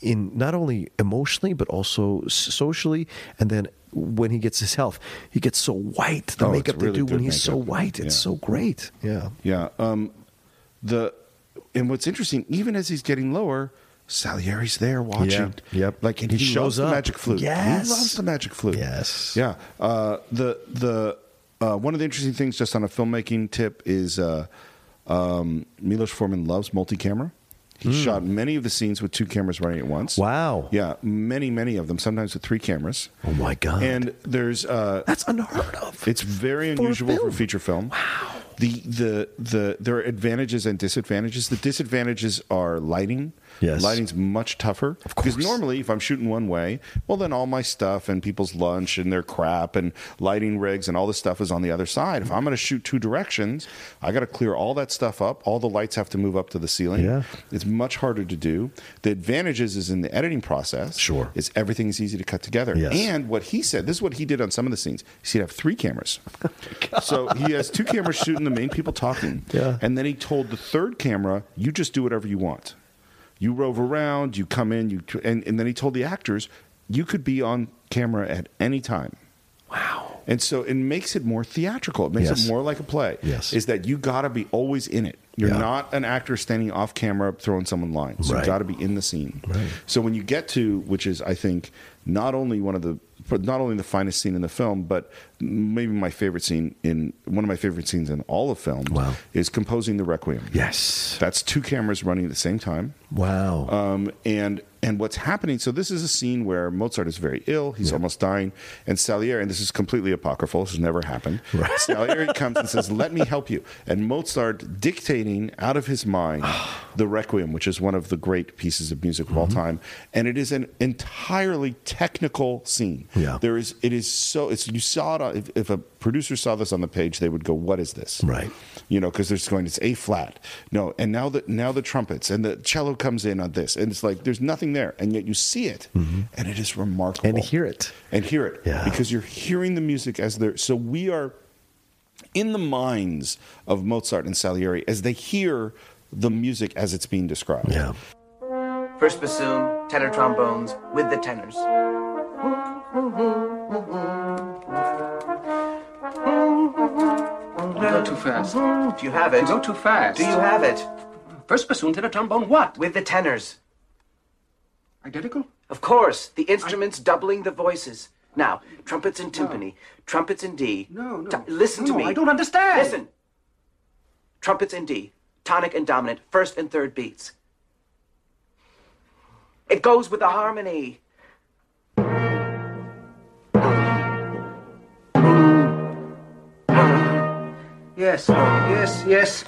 in not only emotionally but also socially and then when he gets his health he gets so white the Oh, makeup they do when he's so white it's Yeah. so great yeah Yeah. Um, the and what's interesting, even as he's getting lower, Salieri's there watching. Yeah. Yep. Like and He he, shows loves up. the magic flute. Yes. He loves the magic flute. Yes. Yeah. Uh, the the uh, one of the interesting things, just on a filmmaking tip, is uh, um, Milos Forman loves multi-camera. He shot many of the scenes with two cameras running at once. Wow. Yeah, many, many of them. Sometimes with three cameras. oh my god And there's uh, that's unheard of it's very For unusual for a feature film. Wow. The, the the there are advantages and disadvantages. The disadvantages are lighting. Yes. lighting's much tougher because normally if I'm shooting one way, well then all my stuff and people's lunch and their crap and lighting rigs and all this stuff is on the other side. If I'm going to shoot two directions, I got to clear all that stuff up. All the lights have to move up to the ceiling. Yeah. It's much harder to do. The advantages is in the editing process. Sure. Is everything is easy to cut together. Yes. And what he said, this is what he did on some of the scenes. He'd have three cameras. [laughs] so he has two cameras shooting the main people talking. Yeah. And then he told the third camera, you just do whatever you want. You rove around, you come in, you and, and then he told the actors, you could be on camera at any time. Wow. And so it makes it more theatrical. It makes Yes. it more like a play. Yes. Is that you got to be always in it. You're Yeah. not an actor standing off camera throwing someone lines. Right. You got to be in the scene. Right. So when you get to, which is I think not only one of the, not only the finest scene in the film, but maybe my favorite scene in one of my favorite scenes in all of film Wow. is composing the requiem. Yes. That's two cameras running at the same time. Wow. Um, and and what's happening? So this is a scene where Mozart is very ill; he's almost dying, and Salieri, and this is completely apocryphal. This has never happened. Salieri [laughs] comes and says, "Let me help you," and Mozart dictating out of his mind the Requiem, which is one of the great pieces of music of all Mm-hmm. time, and it is an entirely technical scene. Yeah. there is it is so it's you saw it if, if a producer saw this on the page, they would go, "What is this?" Right. you know, because there's going it's A flat. No, and now the now the trumpets and the cello comes in on this, and it's like there's nothing there, and yet you see it, and it is remarkable. Mm-hmm. And hear it. and hear it, Yeah. because you're hearing the music as they're. So we are in the minds of Mozart and Salieri as they hear the music as it's being described. yeah. First bassoon, tenor trombones with the tenors. You go too fast. Do you have it? You go too fast. Do you have it? First bassoon, tenor trombone, what? With the tenors. Identical? Of course, the instruments doubling the voices. Now, trumpets in timpani, trumpets in D. No, no. Listen to No, me. I don't understand. Listen. Trumpets in D, tonic and dominant, first and third beats. It goes with the harmony. Yes, yes, yes.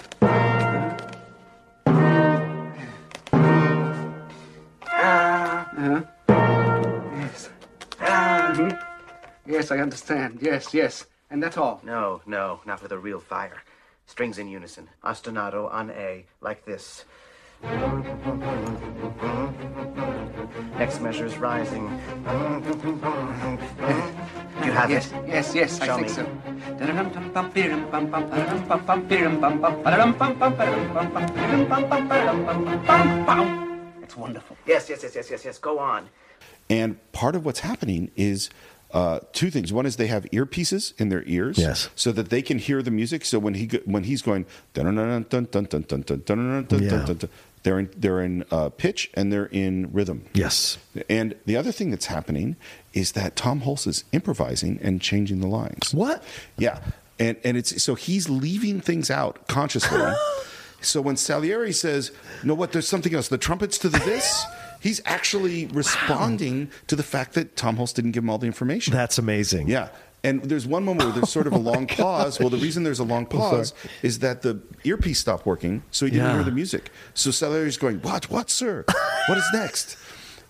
Yes, I understand. Yes, yes. And that's all. No, no, not with a real fire. Strings in unison. Ostinato on A, like this. Next measure is rising. You have Yes, it. yes, yes, I think me. so. It's wonderful. Yes, yes, yes, yes, yes, yes. Go on. And part of what's happening is uh, two things. One is they have earpieces in their ears, yes. so that they can hear the music. So when he when he's going, they're in they're in uh, pitch and they're in rhythm. Yes. And the other thing that's happening is that Tom Hulce is improvising and changing the lines. What? Yeah. And and it's so he's leaving things out consciously. [gasps] so when Salieri says, "No, what? There's something else. The trumpets to the this." [laughs] He's actually responding to the fact that Tom Hulce didn't give him all the information. That's amazing. Yeah. And there's one moment where there's sort of a [laughs] long pause. Well, the reason there's a long pause is that the earpiece stopped working, so he didn't Yeah. hear the music. So Salieri's going, "What? What, sir? What is next?"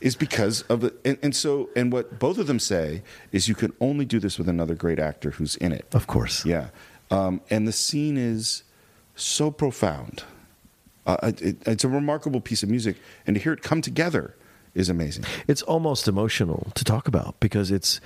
Is because of the and, and so and what both of them say is you can only do this with another great actor who's in it. Of course. Yeah, um, and the scene is so profound. Uh, it, it's a remarkable piece of music, and to hear it come together is amazing. It's almost emotional to talk about because it's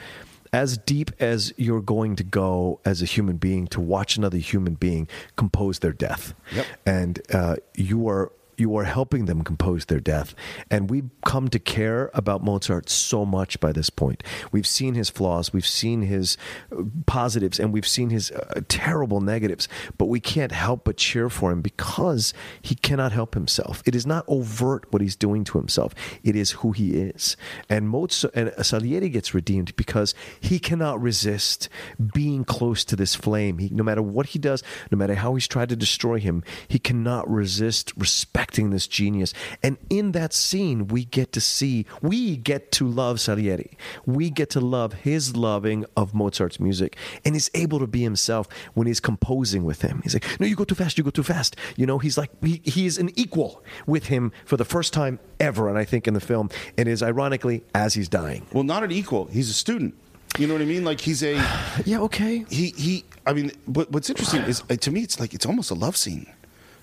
as deep as you're going to go as a human being to watch another human being compose their death. Yep. And uh, you are you are helping them compose their death. And we've come to care about Mozart so much by this point. We've seen his flaws, we've seen his uh, positives, and we've seen his uh, terrible negatives, but we can't help but cheer for him because he cannot help himself. It is not overt what he's doing to himself, it is who he is. And Mozart and Salieri gets redeemed because he cannot resist being close to this flame. He, no matter what he does, no matter how he's tried to destroy him, he cannot resist respect acting this genius. And in that scene, we get to see, we get to love Salieri. We get to love his loving of Mozart's music. And he's able to be himself when he's composing with him. He's like, no, you go too fast, you go too fast. You know, he's like, he, he's an equal with him for the first time ever. And I think in the film, it is ironically as he's dying. Well, not an equal. He's a student. You know what I mean? Like he's a [sighs] Yeah, okay. he he. I mean, what, what's interesting is uh, to me, it's like it's almost a love scene.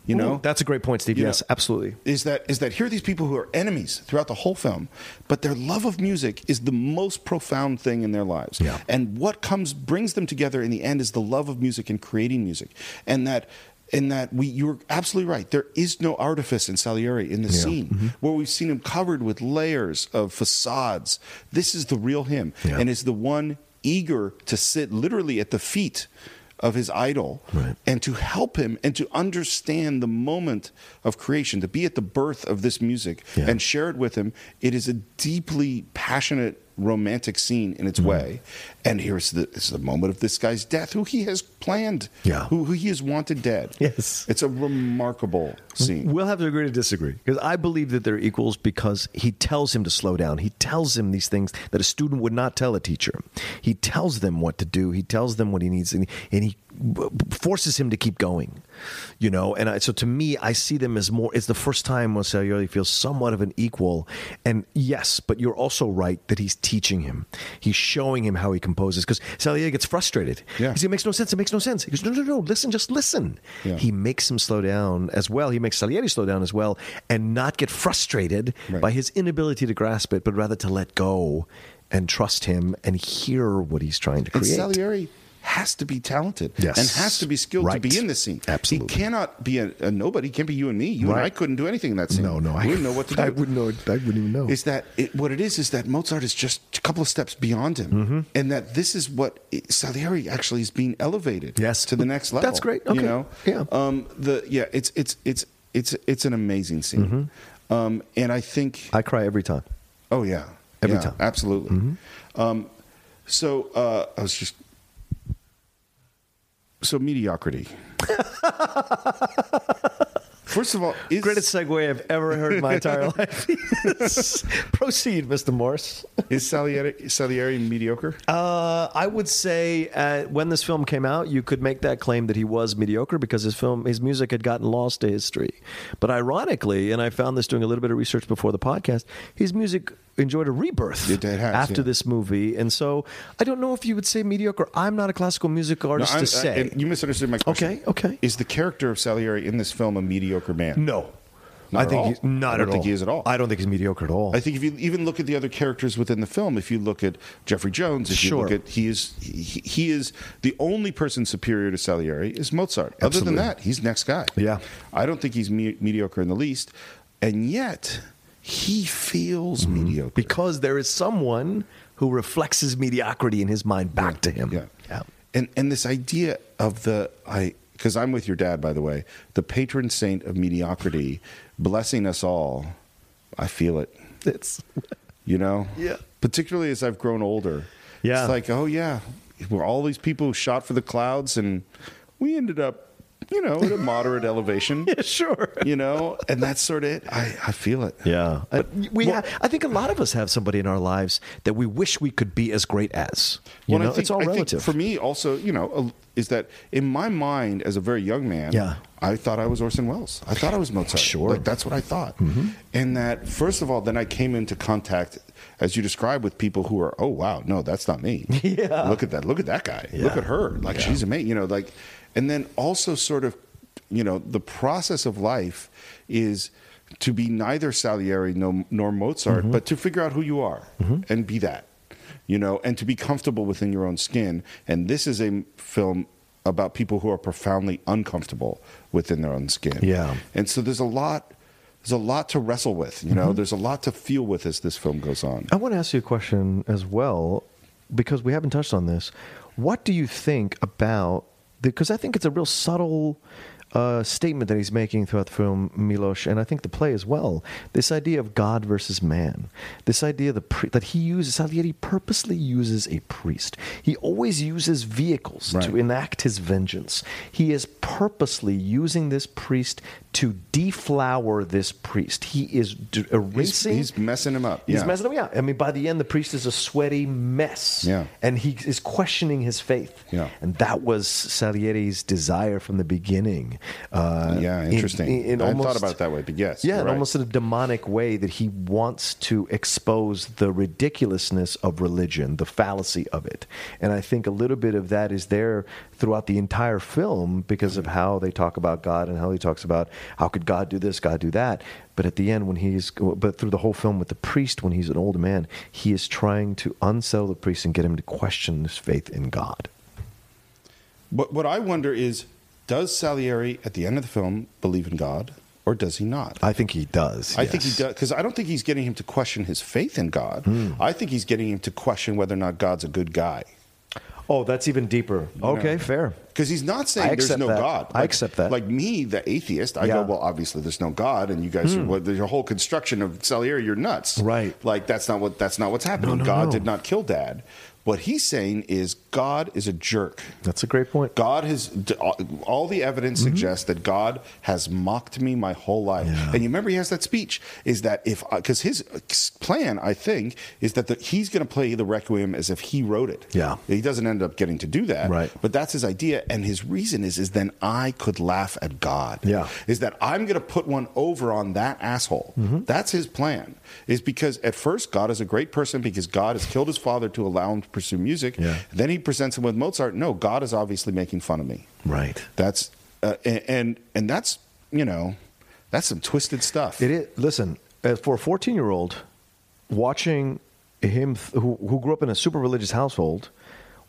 You know, That's a great point, Steve. Yes, know, absolutely. Is that is that here are these people who are enemies throughout the whole film, but their love of music is the most profound thing in their lives. Yeah. And what comes brings them together in the end is the love of music and creating music, and that. And that we, you're absolutely right. There is no artifice in Salieri in the scene Mm-hmm. where we've seen him covered with layers of facades. This is the real him, Yeah. and is the one eager to sit literally at the feet of his idol Right. and to help him and to understand the moment of creation, to be at the birth of this music Yeah. and share it with him. It is a deeply passionate, romantic scene in Mm-hmm. its way. And here's the, it's the moment of this guy's death, who he has planned, Yeah. who, who he has wanted dead. Yes. It's a remarkable scene. We'll have to agree to disagree because I believe that they're equals because he tells him to slow down. He tells him these things that a student would not tell a teacher. He tells them what to do. He tells them what he needs, and, and he forces him to keep going. You know, and I, so to me, I see them as more. It's the first time Salieri feels somewhat of an equal. And yes, but you're also right that he's teaching him. He's showing him how he composes because Salieri gets frustrated. Yeah. He says, "It makes no sense. It makes no sense." He goes, "No, no, no. Listen, just listen." Yeah. He makes him slow down as well. He makes Salieri slow down as well and not get frustrated Right. by his inability to grasp it, but rather to let go and trust him and hear what he's trying to And create. Salieri has to be talented Yes. and has to be skilled Right. to be in this scene. Absolutely. He cannot be a, a nobody. He can't be you and me. You and I couldn't do anything in that scene. no, no, we wouldn't know what to [laughs] do. I wouldn't know. I wouldn't even know. is that it, what it is is that Mozart is just a couple of steps beyond him, Mm-hmm. and that this is what it, Salieri actually is being elevated Yes. to the next level. That's great. You Okay. know, Yeah. Um, the yeah, it's it's it's it's it's an amazing scene, um, and I think Mm-hmm. I cry every time. oh yeah, Every Yeah, time. absolutely. Um, so uh, I was just so mediocrity. [laughs] First of all, is, Greatest segue I've ever heard in my entire [laughs] life. [laughs] Proceed, Mr. Morse. is Salieri, Salieri mediocre? Uh, I would say uh, when this film came out, you could make that claim that he was mediocre because his film, his music had gotten lost to history. But ironically, and I found this doing a little bit of research before the podcast, his music enjoyed a rebirth has, after yeah. this movie, and so I don't know if you would say mediocre. I'm not a classical music No, artist I'm- to say. and you misunderstood my question. Okay, okay. Is the character of Salieri in this film a mediocre man? no, Not I at think all. he's not I don't at think all. he is at all. I don't think he's mediocre at all. I think if you even look at the other characters within the film, if you look at Jeffrey Jones, if you Sure. look at he is he, he is the only person superior to Salieri is Mozart. Other Absolutely. than that, he's next guy. Yeah. I don't think he's me- mediocre in the least, and yet he feels Mm-hmm. mediocre. because there is someone who reflects his mediocrity in his mind back to him. Yeah. yeah. And and this idea of the I because I'm with your dad by the way, the patron saint of mediocrity, blessing us all. I feel it. It's You know. Yeah. Particularly as I've grown older. Yeah. It's like oh yeah, we're all these people who shot for the clouds, and we ended up, you know, at a moderate elevation. [laughs] yeah, sure. You know, and that's sort of it. I, I feel it. Yeah, I, we. ha- I think a lot of us have somebody in our lives that we wish we could be as great as. You Well, I know, think- it's all I relative. for me, also, you know, is that in my mind as a very young man, Yeah. I thought I was Orson Welles. I thought I was Mozart. Sure. Mm-hmm. Like, that's what I thought. And that, first of all, then I came into contact, as you describe with people who are, oh, wow, no, that's not me. [laughs] Yeah. Look at that. Look at that guy. Look at her. Like, she's amazing. You know, like, and then also sort of, you know, the process of life is to be neither Salieri no, nor Mozart, Mm-hmm. but to figure out who you are and be that you know, and to be comfortable within your own skin. And this is a film about people who are profoundly uncomfortable within their own skin. Yeah. And so there's a lot there's a lot to wrestle with, you Mm-hmm. know, there's a lot to feel with as this film goes on. I want to ask you a question as well, because we haven't touched on this. What do you think about? Because I think it's a real subtle uh, statement that he's making throughout the film, Milos, and I think the play as well. This idea of God versus man. This idea that he uses, Salieri purposely uses a priest. He always uses vehicles to enact his vengeance. He is purposely using this priest to deflower this priest. He is d- He's, erasing. he's messing him up. He's yeah. messing him up. Yeah, I mean, by the end, the priest is a sweaty mess. Yeah. and he is questioning his faith. Yeah. and that was Salieri's desire from the beginning. Uh, Yeah, interesting. in I hadn't thought about it that way, but yes, yeah, in right. almost in a demonic way that he wants to expose the ridiculousness of religion, the fallacy of it. And I think a little bit of that is there throughout the entire film because of how they talk about God and how he talks about how could God do this, God do that. But at the end, when he's, but through the whole film with the priest, when he's an old man, he is trying to unsettle the priest and get him to question his faith in God. What what I wonder is, does Salieri at the end of the film believe in God, or does he not? I think he does. I think he does because I don't think he's getting him to question his faith in God. Hmm. I think he's getting him to question whether or not God's a good guy. Oh, that's even deeper. Okay, fair. Because he's not saying there's no that. God. I accept that. Like me, the atheist, I Yeah. go, well, obviously there's no God, and you guys, are, well, there's a whole construction of Salieri. You're nuts, Right. Like that's not what that's not what's happening. no, God no. did not kill Dad. What he's saying is God is a jerk. That's a great point. God has all the evidence Mm-hmm. suggests that God has mocked me my whole life. And you remember he has that speech is that if because his plan I think is that the, he's going to play the requiem as if he wrote it. Yeah. he doesn't end up getting to do that. Right. but that's his idea, and his reason is is then I could laugh at God. Yeah. is that I'm going to put one over on that asshole. Mm-hmm. That's his plan. Is because at first God is a great person because God has killed his father to allow him to pursue music. Yeah. Then he presents him with Mozart. No, God is obviously making fun of me. Right. That's uh, and, and and that's you know that's some twisted stuff. It is. Listen, for a 14 year old, watching him th- who, who grew up in a super religious household,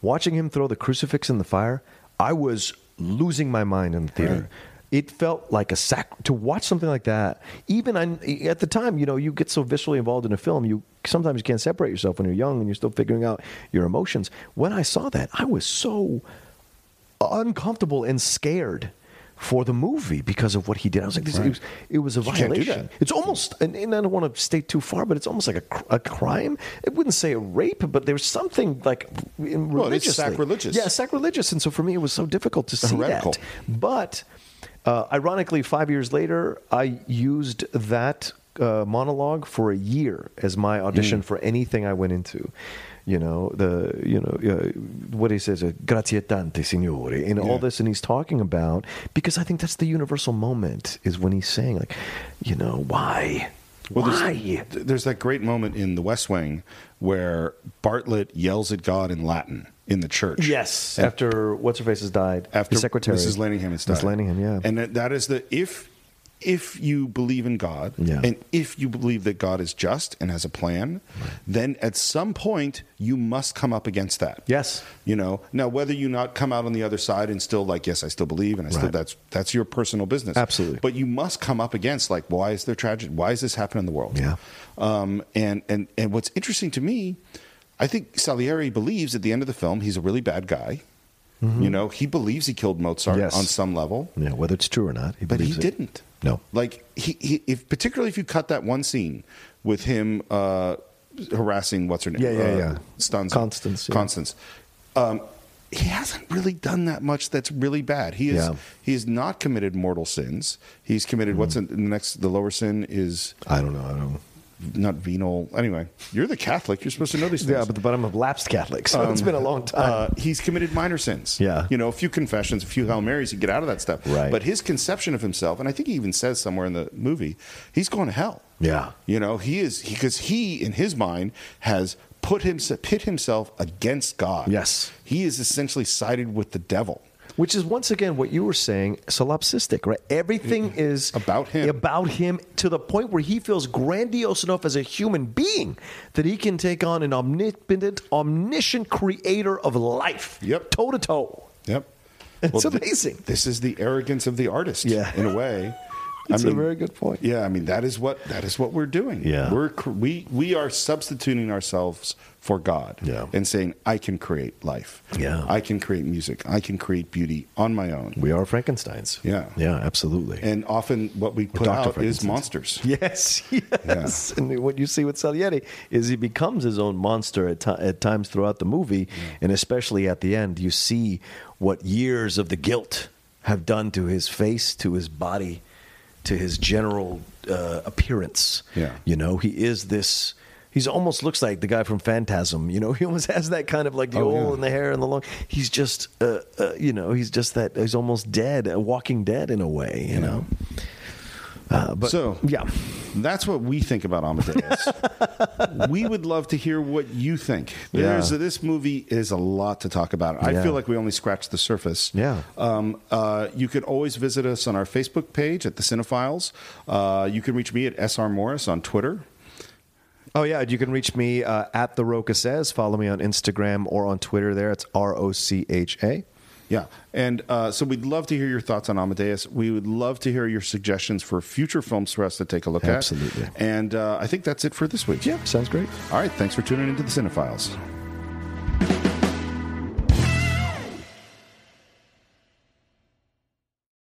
watching him throw the crucifix in the fire, I was losing my mind in the theater. Right. It felt like a sac to watch something like that. Even on, at the time, you know, you get so viscerally involved in a film, you sometimes you can't separate yourself when you're young and you're still figuring out your emotions. When I saw that, I was so uncomfortable and scared for the movie because of what he did. I was like, this, it, was, it was a violation. It's almost, and, and I don't want to stay too far, but it's almost like a, a crime. It wouldn't say a rape, but there's something like in Well, it's sacrilegious. Yeah, sacrilegious. And so for me, it was so difficult to see Heretical. that. But uh, ironically, five years later, I used that uh, monologue for a year as my audition for anything I went into. You know the you know uh, what he says, uh, "Grazie tante, signore," and all this, and he's talking about because I think that's the universal moment is when he's saying like, you know, why, Well, why? there's, there's that great moment in The West Wing where Bartlet yells at God in Latin in the church. Yes, And after what's her face has died, after the secretary, Mrs. Landingham has died. Landingham, yeah, And that, that is the if if you believe in God Yeah. and if you believe that God is just and has a plan, then at some point you must come up against that. yes, You know, now whether you not come out on the other side and still like, yes, I still believe, and I still that's that's your personal business. Absolutely. But you must come up against like, why is there tragedy? Why is this happening in the world? Yeah. Um, and and and what's interesting to me, I think Salieri believes at the end of the film he's a really bad guy. You know, he believes he killed Mozart Mm-hmm. Yes. on some level, yeah, whether it's true or not, he but he it. didn't. No. Like he, he if particularly if you cut that one scene with him uh, harassing what's her name? Yeah, yeah, uh, yeah. Stanza. Constance, yeah. Constance. Um, he hasn't really done that much that's really bad. He is Yeah. he has not committed mortal sins. He's committed what's Mm-hmm. in, the next the lower sin is I don't know. I don't. Not venal. Anyway, you're the Catholic. You're supposed to know these things. Yeah, but, but I'm a lapsed Catholic, so [laughs] it's been a long time. Uh, he's committed minor sins. Yeah. You know, a few confessions, a few Hail Marys, you get out of that stuff. Right. But his conception of himself, and I think he even says somewhere in the movie, he's going to hell. yeah, You know, he is, because he, in his mind, has put himself, pit himself against God. Yes. He is essentially sided with the devil. Which is once again what you were saying, solipsistic, right? Everything is About him. about him to the point where he feels grandiose enough as a human being that he can take on an omnipotent, omniscient creator of life, Yep. toe to toe. Yep. It's thi- amazing. this is the arrogance of the artist, Yeah. in a way. It's mean, a very good point. Yeah, I mean that is what that is what we're doing. Yeah. we're we we are substituting ourselves for God. Yeah. and saying I can create life. Yeah. I can create music. I can create beauty on my own. We are Frankenstein's. Yeah. Yeah, absolutely. And often what we put out is monsters. [laughs] Yes, yes. And what you see with Salieri is he becomes his own monster at, ti at times throughout the movie, and especially at the end, you see what years of the guilt have done to his face, to his body, to his general uh, appearance. Yeah. you know, he is this. He's almost looks like the guy from Phantasm. You know, [laughs] he almost has that kind of like the Oh, old yeah. and the hair and the long. He's just, uh, uh, you know, he's just that. He's almost dead, a walking dead in a way. You know. Uh, but So- yeah, That's what we think about Amadeus. [laughs] we would love to hear what you think. There's Yeah. this movie is a lot to talk about. I Yeah. feel like we only scratched the surface. Yeah. Um, uh, you can always visit us on our Facebook page at the Cine-Files. Uh, you can reach me at SR Morris on Twitter. Oh yeah, you can reach me uh, at the Rocha says. Follow me on Instagram or on Twitter. There, it's R O C H A. Yeah. And uh, so we'd love to hear your thoughts on Amadeus. We would love to hear your suggestions for future films for us to take a look Absolutely. at. Absolutely. And uh, I think that's it for this week. Yeah, sounds great. All right. Thanks for tuning into the Cine-Files.